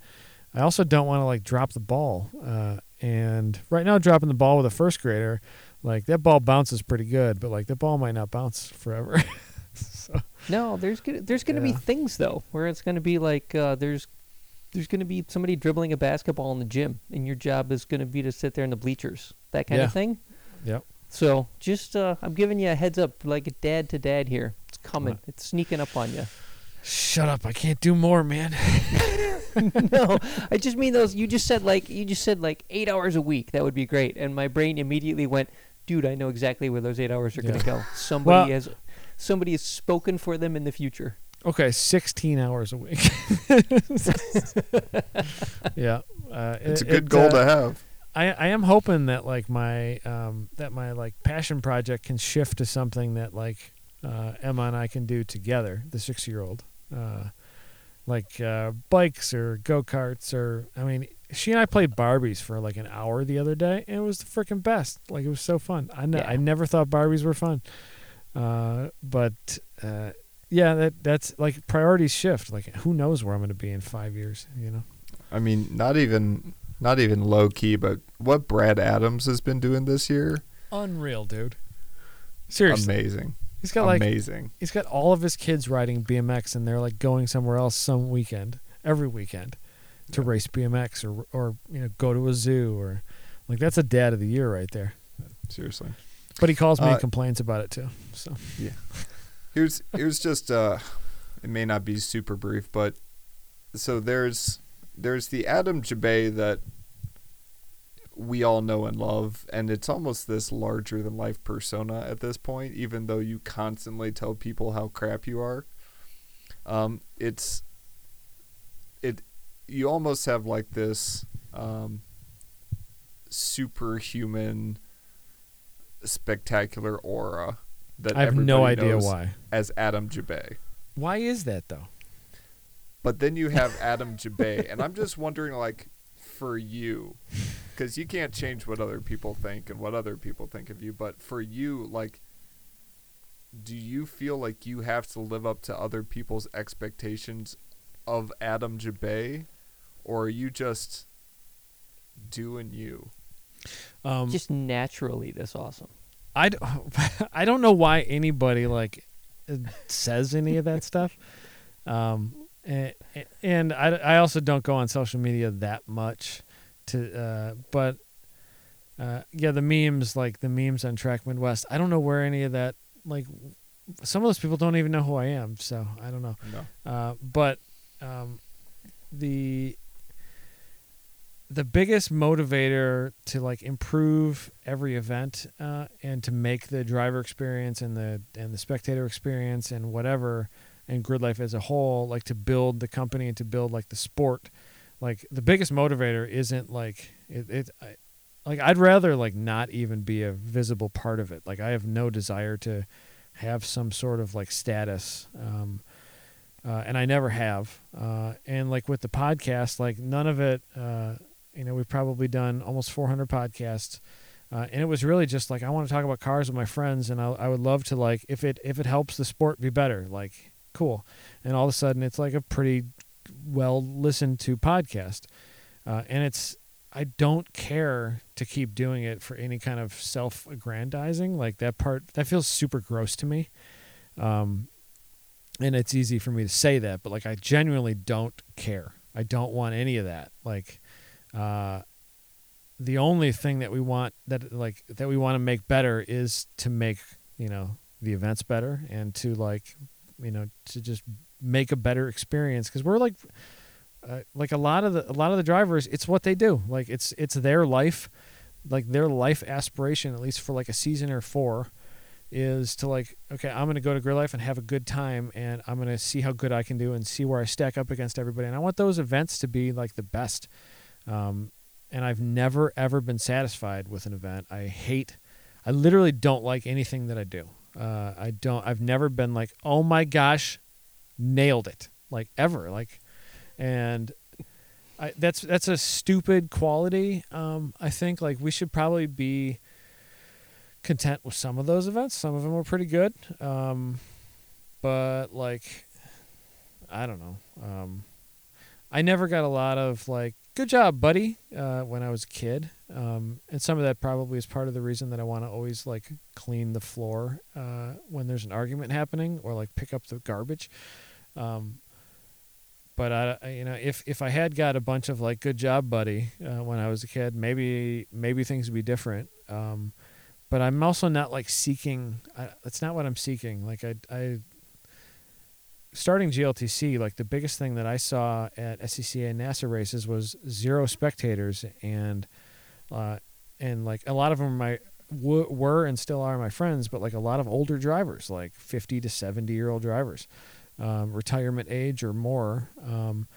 I also don't want to like drop the ball. Uh, and right now, dropping the ball with a first grader, like that ball bounces pretty good, but like that ball might not bounce forever. so, no, there's gonna there's gonna be things though where it's gonna be like uh, there's there's gonna be somebody dribbling a basketball in the gym, and your job is gonna be to sit there in the bleachers, that kind Yeah. of thing. Yep. So just uh, I'm giving you a heads up, like a dad to dad here. It's coming. It's sneaking up on you. shut up! I can't do more, man. no, I just mean those. You just said like you just said like eight hours a week. That would be great, and my brain immediately went, dude. I know exactly where those eight hours are Yeah. gonna go. Somebody Well- has somebody has spoken for them in the future. Okay, sixteen hours a week. yeah, uh, It's a good it, goal uh, to have. I, I am hoping that like my um that my like passion project can shift to something that like uh, Emma and I can do together, the six year old, uh, like uh, bikes or go karts or I mean she and I played Barbies for like an hour the other day and it was the freaking best. Like it was so fun. I ne- I never thought Barbies were fun, uh, but uh, yeah, that that's like priorities shift. Like who knows where I'm going to be in five years? You know. I mean, not even not even low key, but what Brad Adams has been doing this year, Unreal, dude. Seriously, amazing, he's got like amazing. he's got all of his kids riding BMX and they're like going somewhere else some weekend, every weekend, to Yeah. race BMX or or you know go to a zoo or like that's a dad of the year right there. Seriously. But he calls me Uh, and complains about it too. So Here's here's just uh it may not be super brief, but so there's there's the Adam Jabaay that we all know and love, and it's almost this larger than life persona at this point, even though you constantly tell people how crap you are. Um, it's it you almost have like this um, superhuman, spectacular aura that I have no idea knows why. as Adam Jabaay. Why is that though? But then you have Adam Jabaay, and I'm just wondering, like, for you, because you can't change what other people think and what other people think of you. But for you, like, do you feel like you have to live up to other people's expectations of Adam Jabaay, or are you just doing you? Um, Just naturally this awesome. I, d- I don't know why anybody like says any of that stuff. Um, and, and I, I also don't go on social media that much to, uh, but, uh, yeah, the memes, like the memes on Track Midwest, I don't know where any of that, like, some of those people don't even know who I am. So I don't know. No. Uh, but um, the the biggest motivator to like improve every event uh, and to make the driver experience and the and the spectator experience and whatever and grid life as a whole like to build the company and to build like the sport like the biggest motivator isn't like it, it I, like I'd rather like not even be a visible part of it like I have no desire to have some sort of like status um, uh, and I never have. Uh, and like with the podcast, like none of it. Uh, you know, we've probably done almost 400 podcasts, uh, and it was really just like I want to talk about cars with my friends, and I, I would love to like if it if it helps the sport be better, like cool. And all of a sudden, it's like a pretty well listened to podcast, uh, and it's I don't care to keep doing it for any kind of self aggrandizing. Like that part, that feels super gross to me. Um, and it's easy for me to say that, but like I genuinely don't care. I don't want any of that. Like, uh, the only thing that we want that like that we want to make better is to make you know the events better and to like you know to just make a better experience. Because we're like uh, like a lot of the a lot of the drivers it's what they do. Like it's it's their life like their life aspiration at least for like a season or four is to like okay i'm going to go to grid life and have a good time and i'm going to see how good i can do and see where i stack up against everybody. And i want those events to be like the best um, and i've never ever been satisfied with an event i hate i literally don't like anything that i do uh, i don't i've never been like oh my gosh nailed it like ever like and I, that's that's a stupid quality um, i think like we should probably be content with some of those events. Some of them were pretty good. Um, but like, I don't know. Um, I never got a lot of like, good job, buddy, uh, when I was a kid. Um, and some of that probably is part of the reason that I want to always like clean the floor uh, when there's an argument happening or like pick up the garbage. Um, but I, you know, if if I had got a bunch of like good job, buddy, uh, when I was a kid, maybe maybe things would be different. Um, but I'm also not like seeking. I, that's not what I'm seeking. Like I, I starting GLTC. Like the biggest thing that I saw at SCCA and NASA races was zero spectators, and uh, and like a lot of them my w- were and still are my friends, but like a lot of older drivers, like 50 to 70 year old drivers, um, retirement age or more. Um,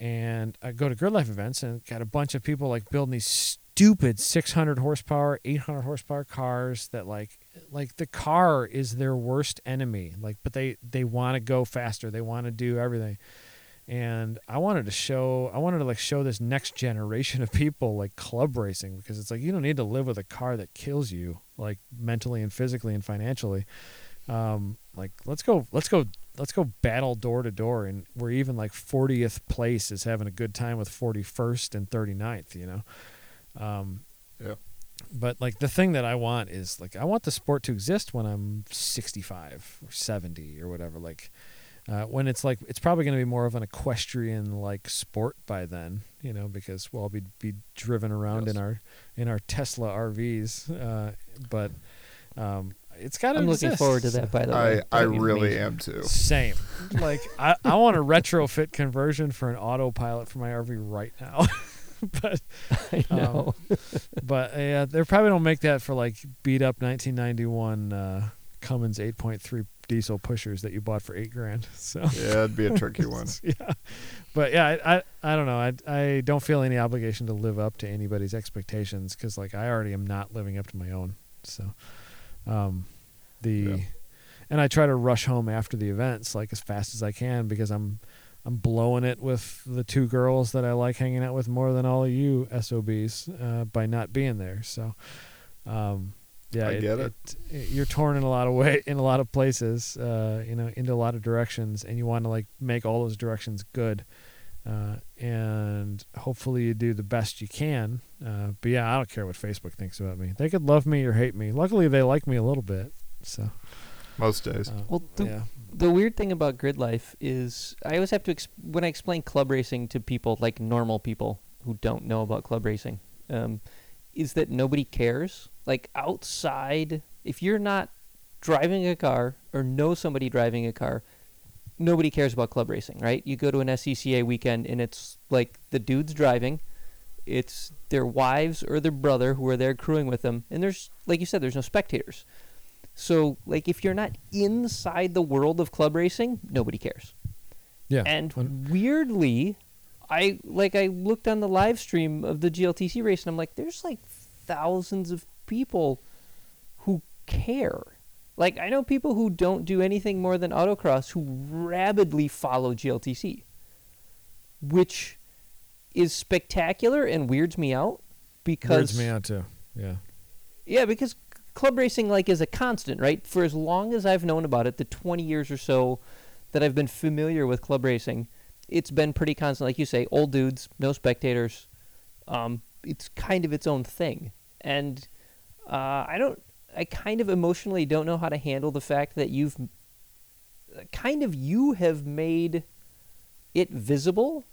and I go to grid life events and got a bunch of people like building these stupid 600 horsepower, 800 horsepower cars that like like the car is their worst enemy. Like, but they they want to go faster. They want to do everything. And I wanted to show, I wanted to like show this next generation of people like club racing because it's like you don't need to live with a car that kills you like mentally and physically and financially. Um, like let's go, let's go, let's go battle door to door, and we're even like 40th place is having a good time with 41st and 39th. You know. Um, Yeah. But like the thing that I want is like I want the sport to exist when I'm 65 or 70 or whatever. Like uh, when it's like it's probably going to be more of an equestrian like sport by then, you know, because we'll all be be driven around Yes. in our in our Tesla RVs. Uh, but um, it's got to. I'm looking forward to that. By the way, I, I really amazing. am too. Same. Like I, I want a retrofit conversion for an autopilot for my RV right now. but I know. but uh, yeah, they probably don't make that for like beat up 1991 uh, Cummins 8.3 diesel pushers that you bought for eight grand. So Yeah, it'd be a tricky one. yeah, but yeah, I, I I don't know. I I don't feel any obligation to live up to anybody's expectations because like I already am not living up to my own. So, um, the Yeah. and I try to rush home after the events like as fast as I can because I'm I'm blowing it with the two girls that I like hanging out with more than all of you SOBs uh, by not being there. So, um, yeah, I get it. it- You're torn in a lot of way in a lot of places, uh, you know, into a lot of directions, and you want to like make all those directions good. Uh, and hopefully you do the best you can. Uh, but yeah, I don't care what Facebook thinks about me. They could love me or hate me. Luckily, they like me a little bit. So, Most days. uh, Well, the, yeah, the weird thing about grid life is I always have to ex- when I explain club racing to people like normal people who don't know about club racing, um, is that nobody cares. Like outside, if you're not driving a car or know somebody driving a car, nobody cares about club racing, right? You go to an SCCA weekend and it's like the dudes driving, it's their wives or their brother who are there crewing with them, and there's like you said, there's no spectators. So, like, if you're not inside the world of club racing, nobody cares. yeah. And weirdly, I like I looked on the live stream of the GLTC race, and I'm like, there's like thousands of people who care. Like, I know people who don't do anything more than autocross who rabidly follow GLTC, which is spectacular and weirds me out because weirds me out too. Yeah, yeah, because club racing like is a constant, right? For as long as I've known about it, the 20 years or so that I've been familiar with club racing, it's been pretty constant. Like you say, old dudes, no spectators. Um, it's kind of its own thing, and uh, I don't. I kind of emotionally don't know how to handle the fact that you've kind of you have made it visible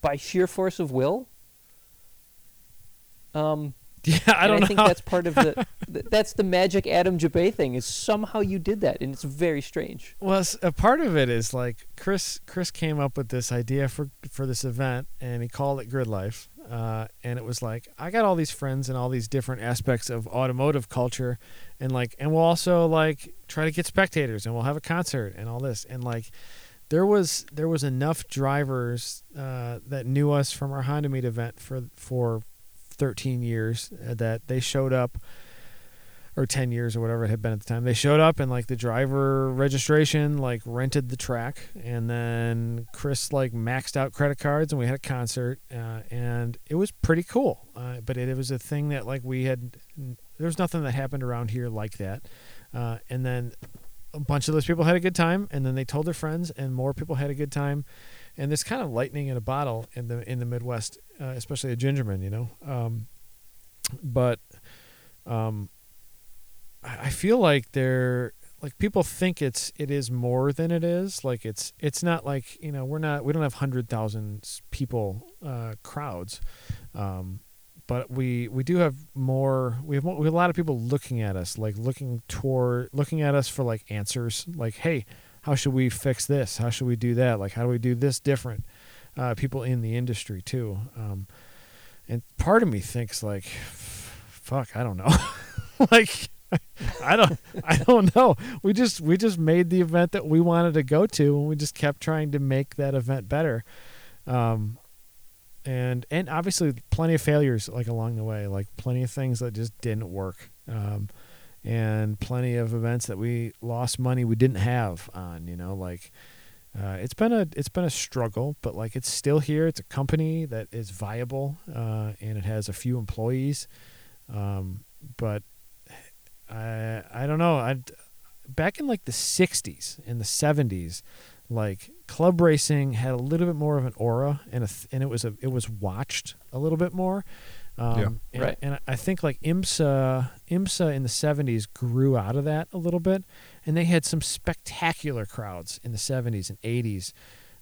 by sheer force of will. Um, yeah. I and don't I know. think that's part of the that's the magic Adam Jabaay thing is somehow you did that and it's very strange. Well, a part of it is like Chris. Chris came up with this idea for for this event, and he called it Grid Life. Uh, and it was like I got all these friends and all these different aspects of automotive culture, and like, and we'll also like try to get spectators, and we'll have a concert and all this, and like, there was there was enough drivers uh, that knew us from our Honda Meet event for for 13 years uh, that they showed up or 10 years or whatever it had been at the time. They showed up and like the driver registration like rented the track and then chris like maxed out credit cards and we had a concert uh, and it was pretty cool. Uh, but it, it was a thing that like we had there was nothing that happened around here like that. Uh, and then a bunch of those people had a good time and then they told their friends and more people had a good time and this kind of lightning in a bottle in the in the midwest uh, especially a gingerman you know um, but um, I feel like they're like people think it's it is more than it is. Like it's it's not like you know we're not we don't have hundred thousand people uh, crowds, um, but we we do have more. We have, more, we have a lot of people looking at us, like looking toward looking at us for like answers. Like hey, how should we fix this? How should we do that? Like how do we do this different? Uh, people in the industry too. Um, and part of me thinks like, fuck, I don't know. like I don't I don't know. We just we just made the event that we wanted to go to and we just kept trying to make that event better. Um and and obviously plenty of failures like along the way, like plenty of things that just didn't work. Um and plenty of events that we lost money we didn't have on, you know, like uh, it's been a it's been a struggle, but like it's still here. It's a company that is viable, uh, and it has a few employees. Um, but I I don't know. I back in like the '60s and the '70s, like club racing had a little bit more of an aura, and a and it was a it was watched a little bit more. Um, Yeah. and, Right. And I think like IMSA IMSA in the '70s grew out of that a little bit, and they had some spectacular crowds in the '70s and '80s.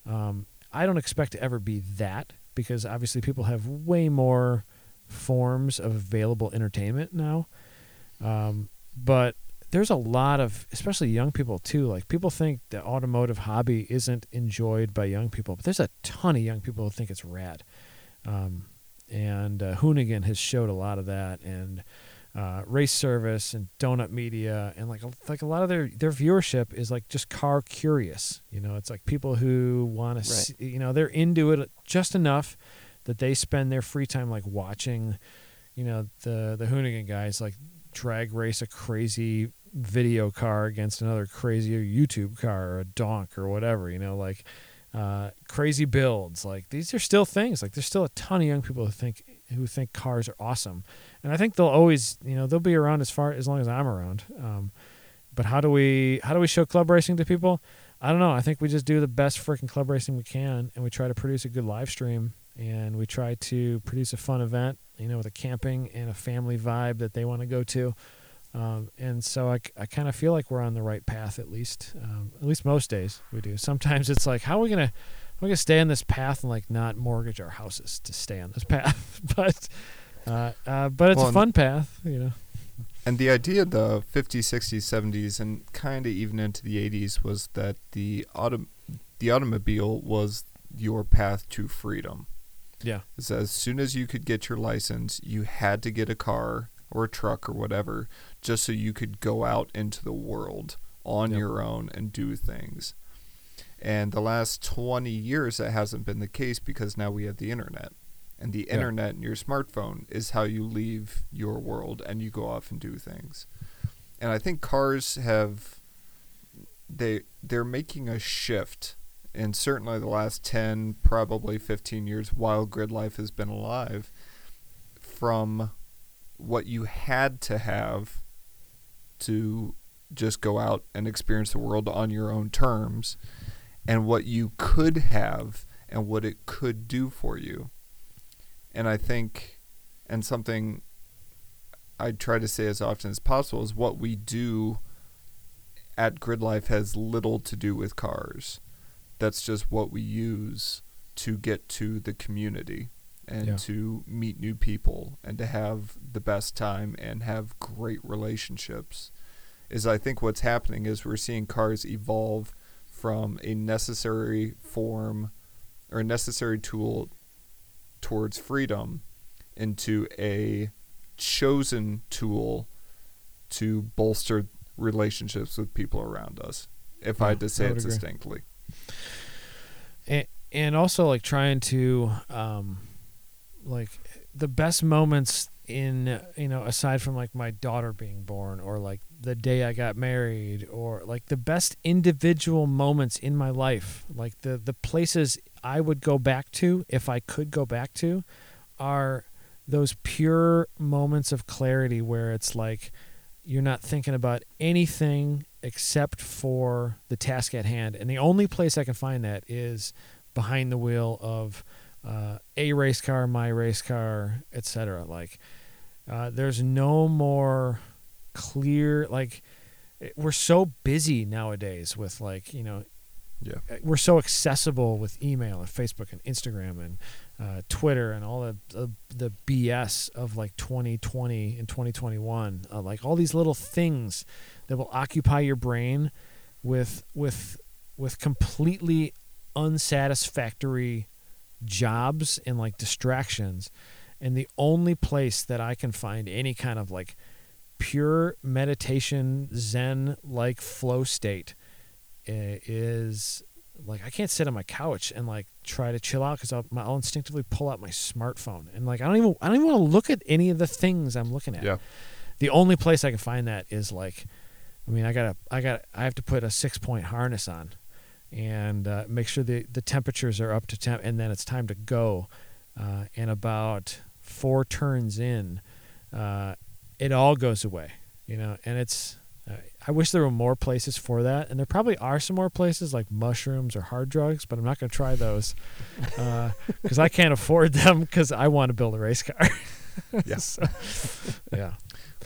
Um, I don't expect to ever be that because obviously people have way more forms of available entertainment now. Um, but there's a lot of, especially young people too. Like people think the automotive hobby isn't enjoyed by young people, but there's a ton of young people who think it's rad. Um, and uh, Hoonigan has showed a lot of that, and uh, Race Service and Donut Media, and like a, like a lot of their their viewership is like just car curious. You know, it's like people who want Right. to, see, you know, they're into it just enough that they spend their free time like watching, you know, the the Hoonigan guys like drag race a crazy video car against another crazier YouTube car or a donk or whatever. You know, like uh, crazy builds. Like these are still things. Like there's still a ton of young people who think who think cars are awesome, and I think they'll always, you know, they'll be around as far as long as I'm around. Um, but how do we how do we show club racing to people? I don't know. I think we just do the best freaking club racing we can, and we try to produce a good live stream, and we try to produce a fun event, you know, with a camping and a family vibe that they want to go to. Um, and so I, I kind of feel like we're on the right path at least. Um, at least most days we do. Sometimes it's like, how are we gonna, how are we gonna stay on this path and like not mortgage our houses to stay on this path? but, uh, uh, but it's Well, a fun path, you know. And the idea of the 50s, 60s, 70s, and kind of even into the 80s was that the auto- the automobile was your path to freedom. Yeah. As soon as you could get your license, you had to get a car or a truck or whatever, just so you could go out into the world on Yep. your own and do things. And the last 20 years, that hasn't been the case because now we have the internet. And the Yeah. internet and your smartphone is how you leave your world and you go off and do things. And I think cars have they they're making a shift in certainly the last 10 probably 15 years while grid life has been alive from what you had to have to just go out and experience the world on your own terms and what you could have and what it could do for you. And I think, and something I try to say as often as possible is what we do at Grid Life has little to do with cars. That's just what we use to get to the community and Yeah. to meet new people and to have the best time and have great relationships. Is I think what's happening is we're seeing cars evolve from a necessary form or a necessary tool towards freedom into a chosen tool to bolster relationships with people around us. If I Yeah, had to say it agree. distinctly. and, and also like trying to um like the best moments in you know aside from like my daughter being born or like the day I got married or like the best individual moments in my life like the the places I would go back to if I could go back to are those pure moments of clarity where it's like you're not thinking about anything except for the task at hand. And the only place I can find that is behind the wheel of uh, a race car, my race car, etc. Like, uh, there's no more clear like it- we're so busy nowadays with like you know Yeah. uh, we're so accessible with email and Facebook and Instagram and uh, Twitter and all the, the the BS of like 2020 and 2021. Uh, like all these little things that will occupy your brain with with with completely unsatisfactory jobs and like distractions. And the only place that I can find any kind of like pure meditation zen like flow state eh, is like I can't sit on my couch and like try to chill out because I'll, I'll instinctively pull out my smartphone and like I don't even I don't even want to look at any of the things I'm looking at. Yeah. The only place I can find that is like, I mean I gotta I got to I have to put a six point harness on, and uh, make sure the the temperatures are up to temp, and then it's time to go. Uh, and about four turns in, uh, it all goes away. You know, and it's uh, I wish there were more places for that, and there probably are some more places like mushrooms or hard drugs, but I'm not going to try those because I can't afford them because I want to build a race car. Yeah. So, yeah.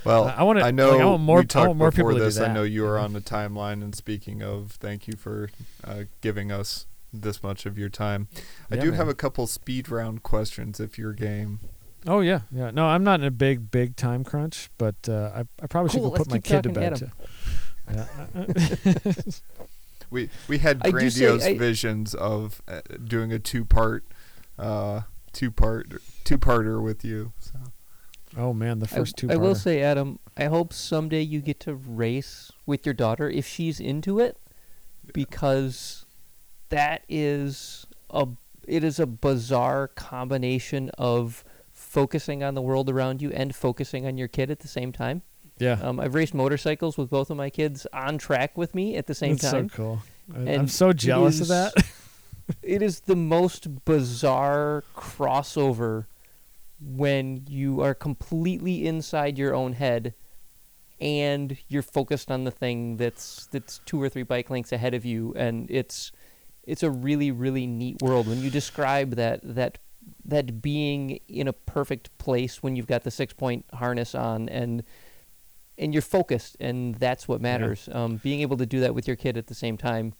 Well, I wanna- I like, know I want more- I we talked want more before people to do this. I know you are on the timeline, and speaking of, thank you for uh, giving us this much of your time. I Yeah, do man. have a couple speed round questions if you're game. Oh yeah, yeah. No, I'm not in a big, big time crunch, but uh, I, I probably should Cool, go put my kid to bed. Adam. Too. Yeah. We we had I do say- grandiose I- visions of uh, doing a two part, uh, two part two parter with you. So Oh man, the first two. I, will say, Adam, I hope someday you get to race with your daughter if she's into it, because that is a it is a bizarre combination of focusing on the world around you and focusing on your kid at the same time. yeah, Um, I've raced motorcycles with both of my kids on track with me at the same time. That's time. so cool. I, I'm so jealous of that. it is the most bizarre crossover when you are completely inside your own head and you're focused on the thing that's that's two or three bike lengths ahead of you. And it's it's a really really neat world. When you describe that that that being in a perfect place when you've got the six point harness on and and you're focused and that's what matters. Um, being able to do that with your kid at the same time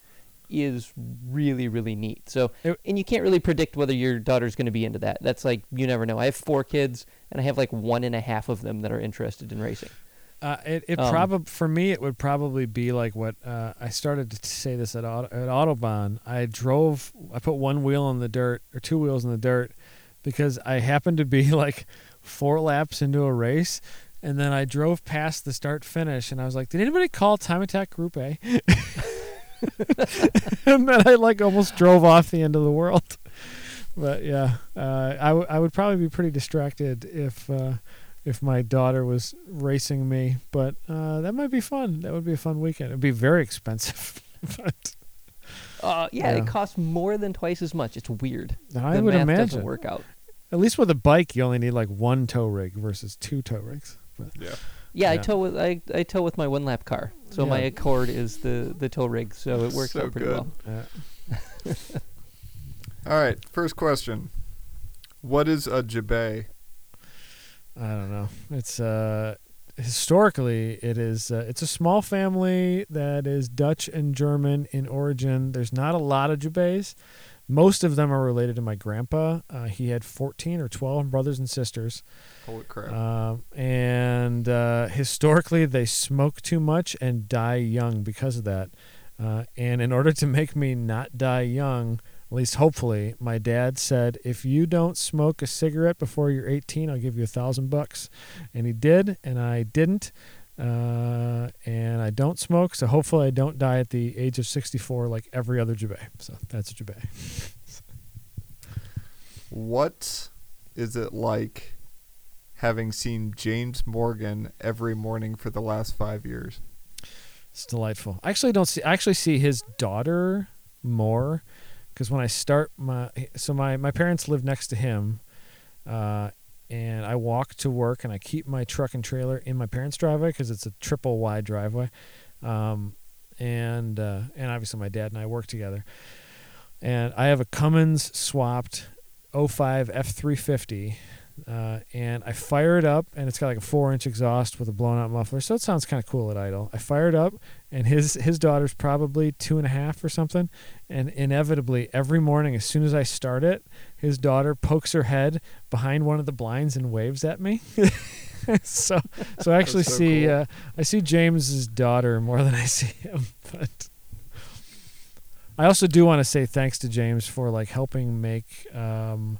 is really really neat so and you can't really predict whether your daughter's going to be into that that's like you never know i have four kids and i have like one and a half of them that are interested in racing Uh, it it Um, probably for me it would probably be like what uh, I started to say this at Auto, at Autobahn. I drove. I put one wheel in the dirt or two wheels in the dirt because I happened to be like four laps into a race, and then I drove past the start finish, and I was like, "Did anybody call Time Attack Group A?" and then I like almost drove off the end of the world. But yeah, uh, I, w- I would probably be pretty distracted if. Uh, if my daughter was racing me, but uh, that might be fun. That would be a fun weekend. It'd be very expensive, but uh, yeah, Yeah. it costs more than twice as much it's weird I the would math imagine. doesn't work out At least with a bike, you only need like one tow rig versus two tow rigs. But Yeah. yeah, I tow with I, I tow with my one lap car so my accord is the the tow rig so it works So out pretty good. well uh, All right. First question. What is a Jabaay? I don't know. It's uh, historically it is. Uh, it's a small family that is Dutch and German in origin. There's not a lot of Jubes. Most of them are related to my grandpa. Uh, he had 14 or 12 brothers and sisters. Holy crap. Um, and uh, historically, they smoke too much and die young because of that. Uh, and in order to make me not die young, at least hopefully, my dad said, "If you don't smoke a cigarette before you're 18, I'll give you a thousand bucks." And he did, and I didn't. Uh, and I don't smoke, so hopefully I don't die at the age of 64 like every other Jabaay. So that's a Jabaay. What is it like having seen James Morgan every morning for the last five years? It's delightful. I actually don't see. I actually see his daughter more because when I start my so my my parents live next to him, uh, and I walk to work and I keep my truck and trailer in my parents' driveway because it's a triple wide driveway, um, and uh, and obviously my dad and I work together, and I have a Cummins swapped 05 F350 uh, and I fire it up, and it's got like a four-inch exhaust with a blown-out muffler, so it sounds kind of cool at idle. I fire it up, and his his daughter's probably two and a half or something, and inevitably every morning, as soon as I start it, his daughter pokes her head behind one of the blinds and waves at me. so so I actually so see cool. uh, I see James's daughter more than I see him, but. I also do want to say thanks to James for like helping make um,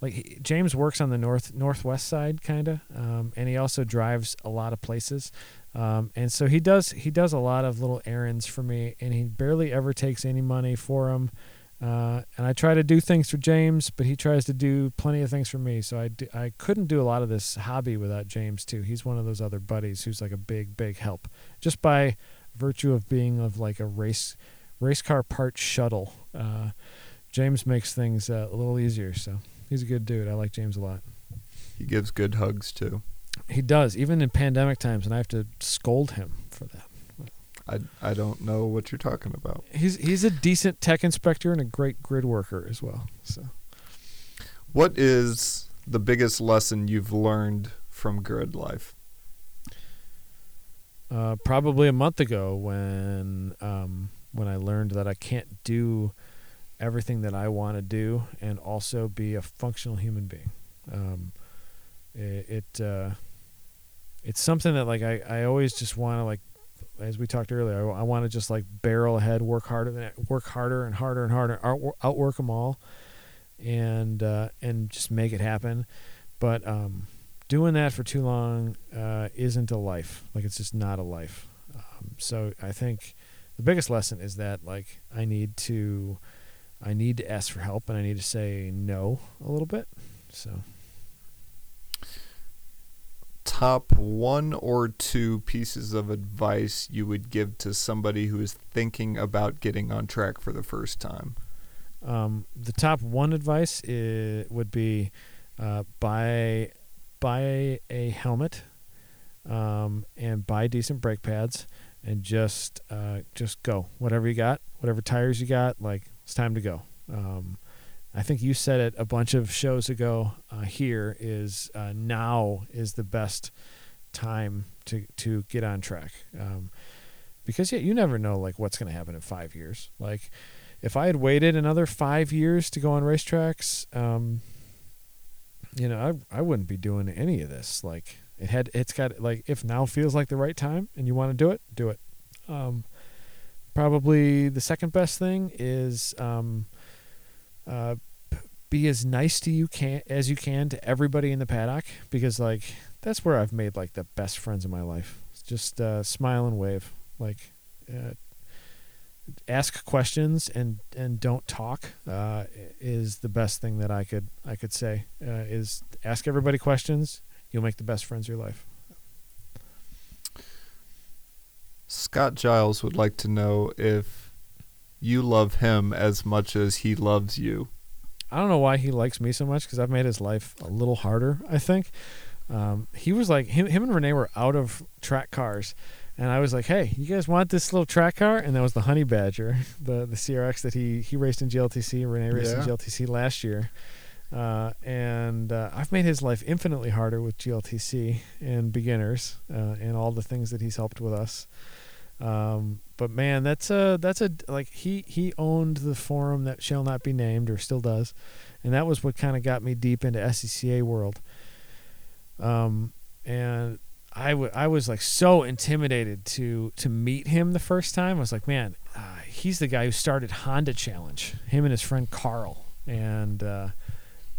like he, James works on the north northwest side kind of um, and he also drives a lot of places um, and so he does he does a lot of little errands for me and he barely ever takes any money for him uh, and I try to do things for James but he tries to do plenty of things for me so I, do, I couldn't do a lot of this hobby without James too he's one of those other buddies who's like a big big help just by virtue of being of like a race race car part shuttle uh, James makes things uh, a little easier so He's a good dude. I like James a lot. He gives good hugs too. He does, even in pandemic times, and I have to scold him for that. I, I don't know what you're talking about. He's he's a decent tech inspector and a great grid worker as well. So What is the biggest lesson you've learned from grid life? uh, probably a month ago when um, when I learned that I can't do everything that I want to do and also be a functional human being. Um, it it uh, it's something that like I, I always just want to like as we talked earlier I, I want to just like barrel ahead work harder than work harder and harder and harder out, outwork them all and uh, and just make it happen but um, doing that for too long uh, isn't a life. Like it's just not a life. Um, so I think the biggest lesson is that like I need to I need to ask for help and I need to say no a little bit. So top one or two pieces of advice you would give to somebody who is thinking about getting on track for the first time? Um, the top one advice i would be uh, buy buy a helmet um, and buy decent brake pads and just uh, just go whatever you got whatever tires you got like it's time to go um, I think you said it a bunch of shows ago uh, here is uh, now is the best time to to get on track um, because yeah you never know like what's going to happen in five years like if I had waited another five years to go on racetracks, um, you know, I I wouldn't be doing any of this. Like it had, it's got like if now feels like the right time and you want to do it, do it. Um, probably the second best thing is um, uh, be as nice to you can as you can to everybody in the paddock because like that's where I've made like the best friends in my life. Just uh, smile and wave, like. Uh, ask questions and and don't talk uh, is the best thing that I could I could say uh, is ask everybody questions you'll make the best friends of your life Scott Giles would like to know if you love him as much as he loves you. I don't know why he likes me so much because I've made his life a little harder I think um, he was like him, him and Renee were out of track cars and I was like, "Hey, you guys want this little track car?" And that was the Honey Badger, the the CRX that he he raced in GLTC. Renee raced Yeah. in GLTC last year, uh, and uh, I've made his life infinitely harder with GLTC and beginners uh, and all the things that he's helped with us. Um, but man, that's a that's a like he he owned the forum that shall not be named or still does, and that was what kind of got me deep into SCCA world. Um, and I, w- I was like so intimidated to to meet him the first time. I was like, man, uh, he's the guy who started Honda Challenge. Him and his friend Carl. And uh,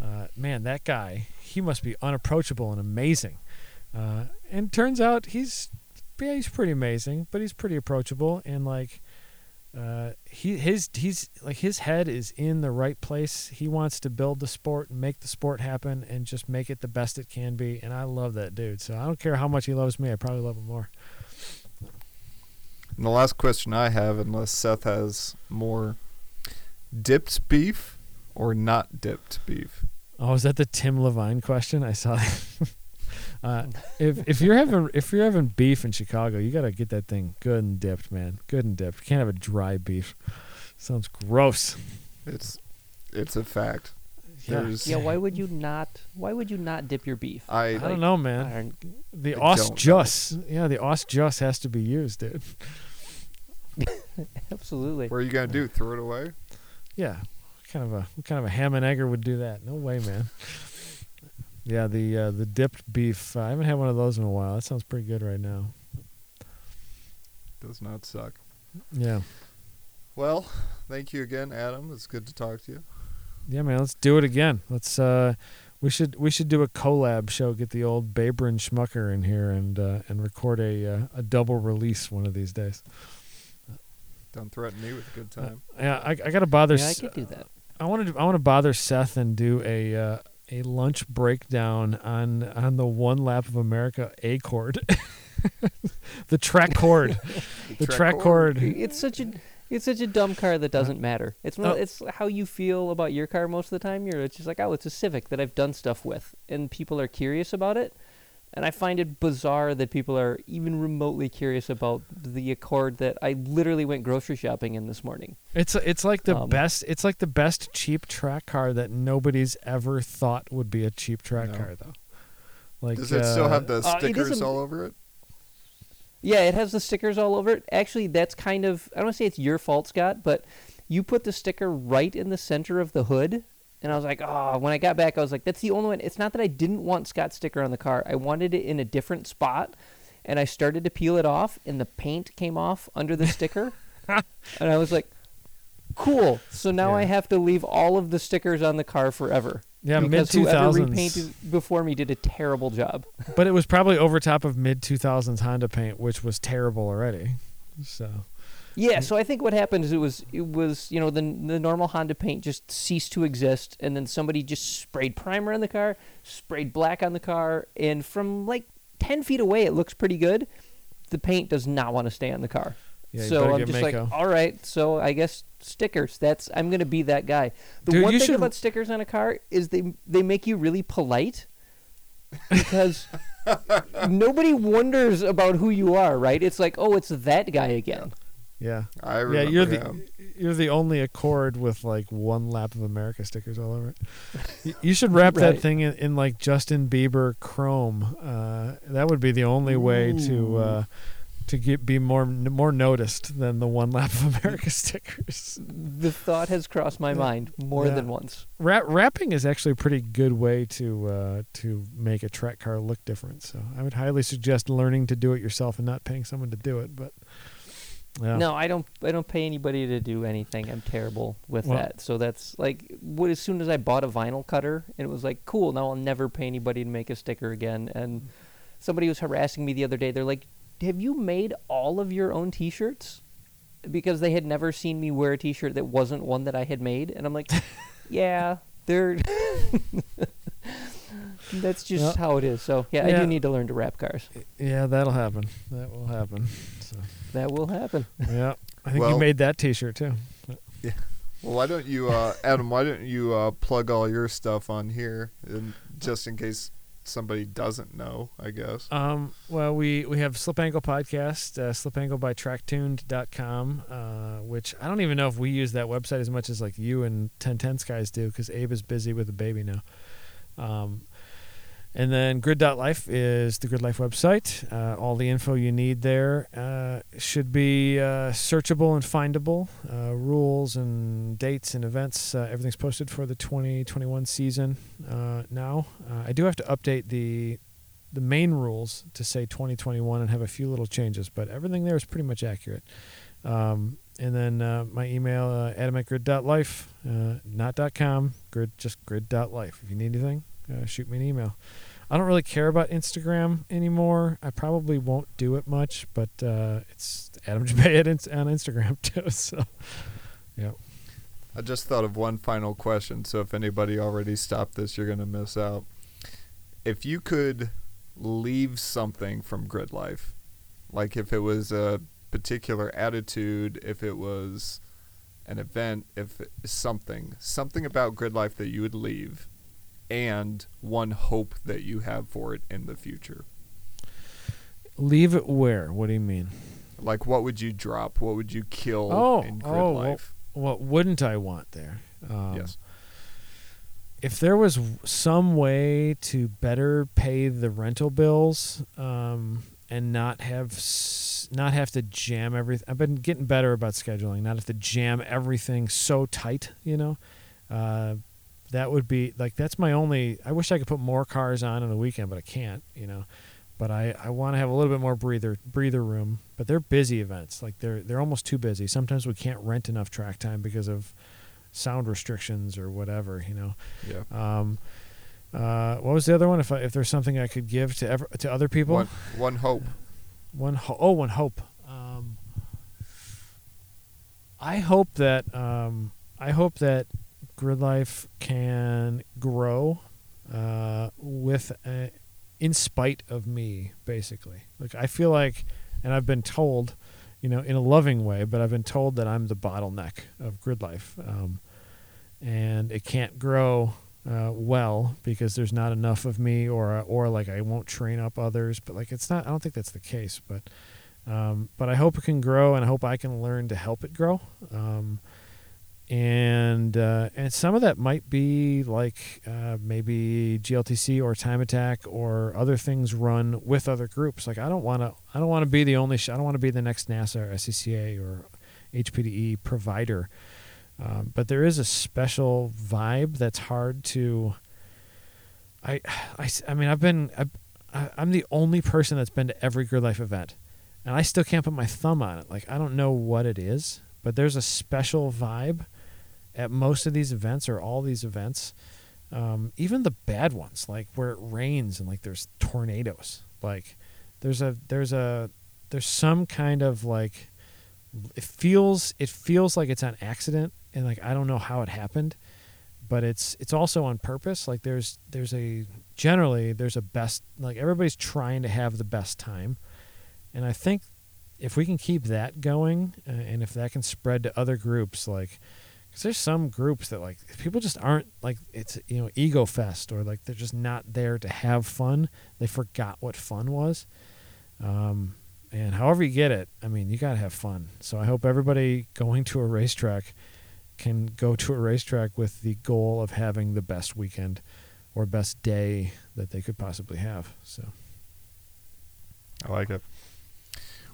uh, man, that guy, he must be unapproachable and amazing. Uh, and turns out he's yeah, he's pretty amazing, but he's pretty approachable and like uh, he his he's like his head is in the right place. He wants to build the sport and make the sport happen and just make it the best it can be. And I love that dude. So I don't care how much he loves me. I probably love him more. And the last question I have, unless Seth has more, dipped beef or not dipped beef? Oh, is that the Tim Levine question? I saw. That. uh, if if you're having if you're having beef in Chicago, you gotta get that thing good and dipped, man. Good and dipped. You can't have a dry beef. Sounds gross. It's it's a fact. Yeah. There's Yeah, why would you not? Why would you not dip your beef? I I don't know, man. Iron- The I au don't know. jus. Yeah, the au jus has to be used, dude. Absolutely. what are you gonna do? Throw it away? Yeah. What kind of a what kind of a ham and egger would do that? No way, man. Yeah, the uh, the dipped beef. I haven't had one of those in a while. That sounds pretty good right now. Does not suck. Yeah. Well, thank you again, Adam. It's good to talk to you. Yeah, man. Let's do it again. Let's. uh We should we should do a collab show. Get the old Baber and Schmucker in here and uh, and record a uh, a double release one of these days. Don't threaten me with a good time. Yeah, I, I gotta bother. Yeah, I could do that. I want to I want to bother Seth and do a uh, a lunch breakdown on on the one lap of America Accord, the track chord, the track, chord. It's such a it's such a dumb car that doesn't matter. It's not, Oh. Uh, it's how you feel about your car most of the time. You're it's just like oh, it's a Civic that I've done stuff with, and people are curious about it. And I find it bizarre that people are even remotely curious about the Accord that I literally went grocery shopping in this morning. It's it's like the Um, best. It's like the best cheap track car that nobody's ever thought would be a cheap track No. car, though. Like, Does it still uh, have the uh, stickers isn't- all over it? Yeah, it has the stickers all over it. Actually, that's kind of I don't want to say it's your fault, Scott, but you put the sticker right in the center of the hood, and I was like, oh. When I got back, I was like, that's the only one. It's not that I didn't want Scott's sticker on the car. I wanted it in a different spot, and I started to peel it off, and the paint came off under the sticker, and I was like, cool. So now I have to leave all of the stickers on the car forever. Yeah, mid two thousands. repainted before me did a terrible job. But it was probably over top of mid two thousands Honda paint, which was terrible already. So Yeah, mm. so I think what happened is it was it was you know the the normal Honda paint just ceased to exist, and then somebody just sprayed primer on the car, sprayed black on the car, and from like ten feet away it looks pretty good. The paint does not want to stay on the car, yeah, so I'm just Mako. like, all right, so I guess stickers. That's I'm gonna be that guy. The Dude, one thing should- about stickers on a car is they they make you really polite because nobody wonders about who you are, right? It's like, oh, it's that guy again. yeah, I yeah. You're him. the you're the only Accord with like one lap of America stickers all over it. You should wrap that thing in, in like Justin Bieber chrome. Uh, that would be the only way to uh, to get be more more noticed than the one lap of America stickers. The thought has crossed my Yeah. mind more Yeah. than once. Wrap, wrapping is actually a pretty good way to uh, to make a track car look different. So I would highly suggest learning to do it yourself and not paying someone to do it. But yeah, No, I don't. I don't pay anybody to do anything. I'm terrible with Well- that. So that's like, what? As soon as I bought a vinyl cutter, it was like, cool. Now I'll never pay anybody to make a sticker again. And somebody was harassing me the other day. They're like, "Have you made all of your own T-shirts?" Because they had never seen me wear a T-shirt that wasn't one that I had made, and I'm like, "Yeah, they're." That's just Well, how it is. So yeah, I do need to learn to wrap cars. yeah, that'll happen. That will happen. So That will happen. yeah, I think you Well- made that T-shirt too. Yeah. Well, why don't you, uh, Adam? Why don't you uh, plug all your stuff on here, and just in case somebody doesn't know? I guess. Um, well, we, we have Slip Angle Podcast, uh, slipangle by tracktuned.com, uh, which I don't even know if we use that website as much as like you and 1010 guys do because Abe is busy with a baby now. Um, and then grid.life is the Grid Life website. Uh, all the info you need there uh, should be uh, searchable and findable. Uh, rules and dates and events, uh, everything's posted for the 2021 season uh, now. I do have to update the the main rules to say 2021 and have a few little changes, but everything there is pretty much accurate. Um, and then uh, my email, uh, adam at grid.life, uh, grid, just grid.life. If you need anything, uh, shoot me an email. I don't really care about Instagram anymore. I probably won't do it much, but uh, it's Adam Jabaay on Instagram too. So, yeah. I just thought of one final question. So if anybody already stopped this, you're gonna miss out. If you could leave something from Grid Life, like if it was a particular attitude, if it was an event, if something, something about Grid Life that you would leave, and one hope that you have for it in the future. Leave it where? What do you mean? Like what would you drop? What would you kill Oh, in Grid oh, well, Life? What wouldn't I want there? Um, yes. if there was some way to better pay the rental bills um, and not have s- not have to jam everything i've been getting better about scheduling not have to jam everything so tight you know uh, that would be like that's my only i wish i could put more cars on in the weekend but i can't you know but i, I want to have a little bit more breather breather room but they're busy events like they're they're almost too busy sometimes we can't rent enough track time because of sound restrictions or whatever you know Yeah. um, uh, what was the other one? If I, if there's something I could give to ever, to other people, One, one hope. one ho- oh one hope. Um, I hope that um, I hope that Grid Life can grow uh, with uh in spite of me, basically. Like I feel like, and I've been told, you know, in a loving way, but I've been told that I'm the bottleneck of Grid Life, um, and it can't grow uh, well because there's not enough of me, or or like I won't train up others. But like it's not. I don't think that's the case. But um, but I hope it can grow, and I hope I can learn to help it grow. Um, and uh, and some of that might be like uh, maybe GLTC or Time Attack or other things run with other groups. Like I don't want to I don't want to be the only sh- I don't want to be the next NASA or SCCA or HPDE provider. Um, but there is a special vibe that's hard to. I, I, I mean I've been I, I'm the only person that's been to every Grid Life event, and I still can't put my thumb on it. Like I don't know what it is, but there's a special vibe at most of these events or all these events um, even the bad ones, like where it rains and like there's tornadoes. Like there's a there's a there's some kind of like it feels it feels like it's an accident and like I don't know how it happened, but it's it's also on purpose. Like there's there's a generally there's a best like everybody's trying to have the best time, and I think if we can keep that going uh, and if that can spread to other groups like because there's some groups that like people just aren't like it's you know ego fest or like they're just not there to have fun they forgot what fun was. Um, and however you get it i mean you got to have fun. So i hope everybody going to a racetrack can go to a racetrack with the goal of having the best weekend or best day that they could possibly have so. I like it.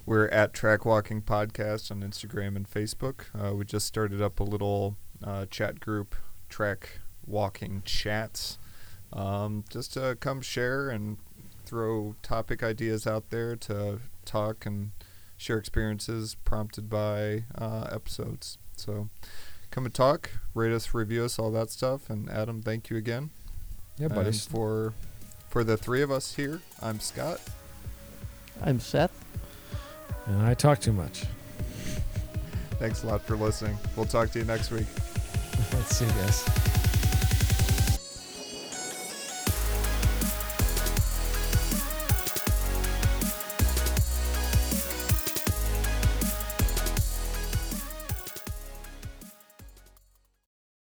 We're at Track Walking Podcast on Instagram and Facebook. Uh, we just started up a little uh, chat group, Track Walking Chats, um, just to come share and throw topic ideas out there to talk and share experiences prompted by uh, episodes. So come and talk, rate us, review us, all that stuff. And Adam, thank you again. yeah And buddies for for the three of us here, I'm Scott. I'm Seth. And i talk too much Thanks a lot for listening. We'll talk to you next week. let's see guys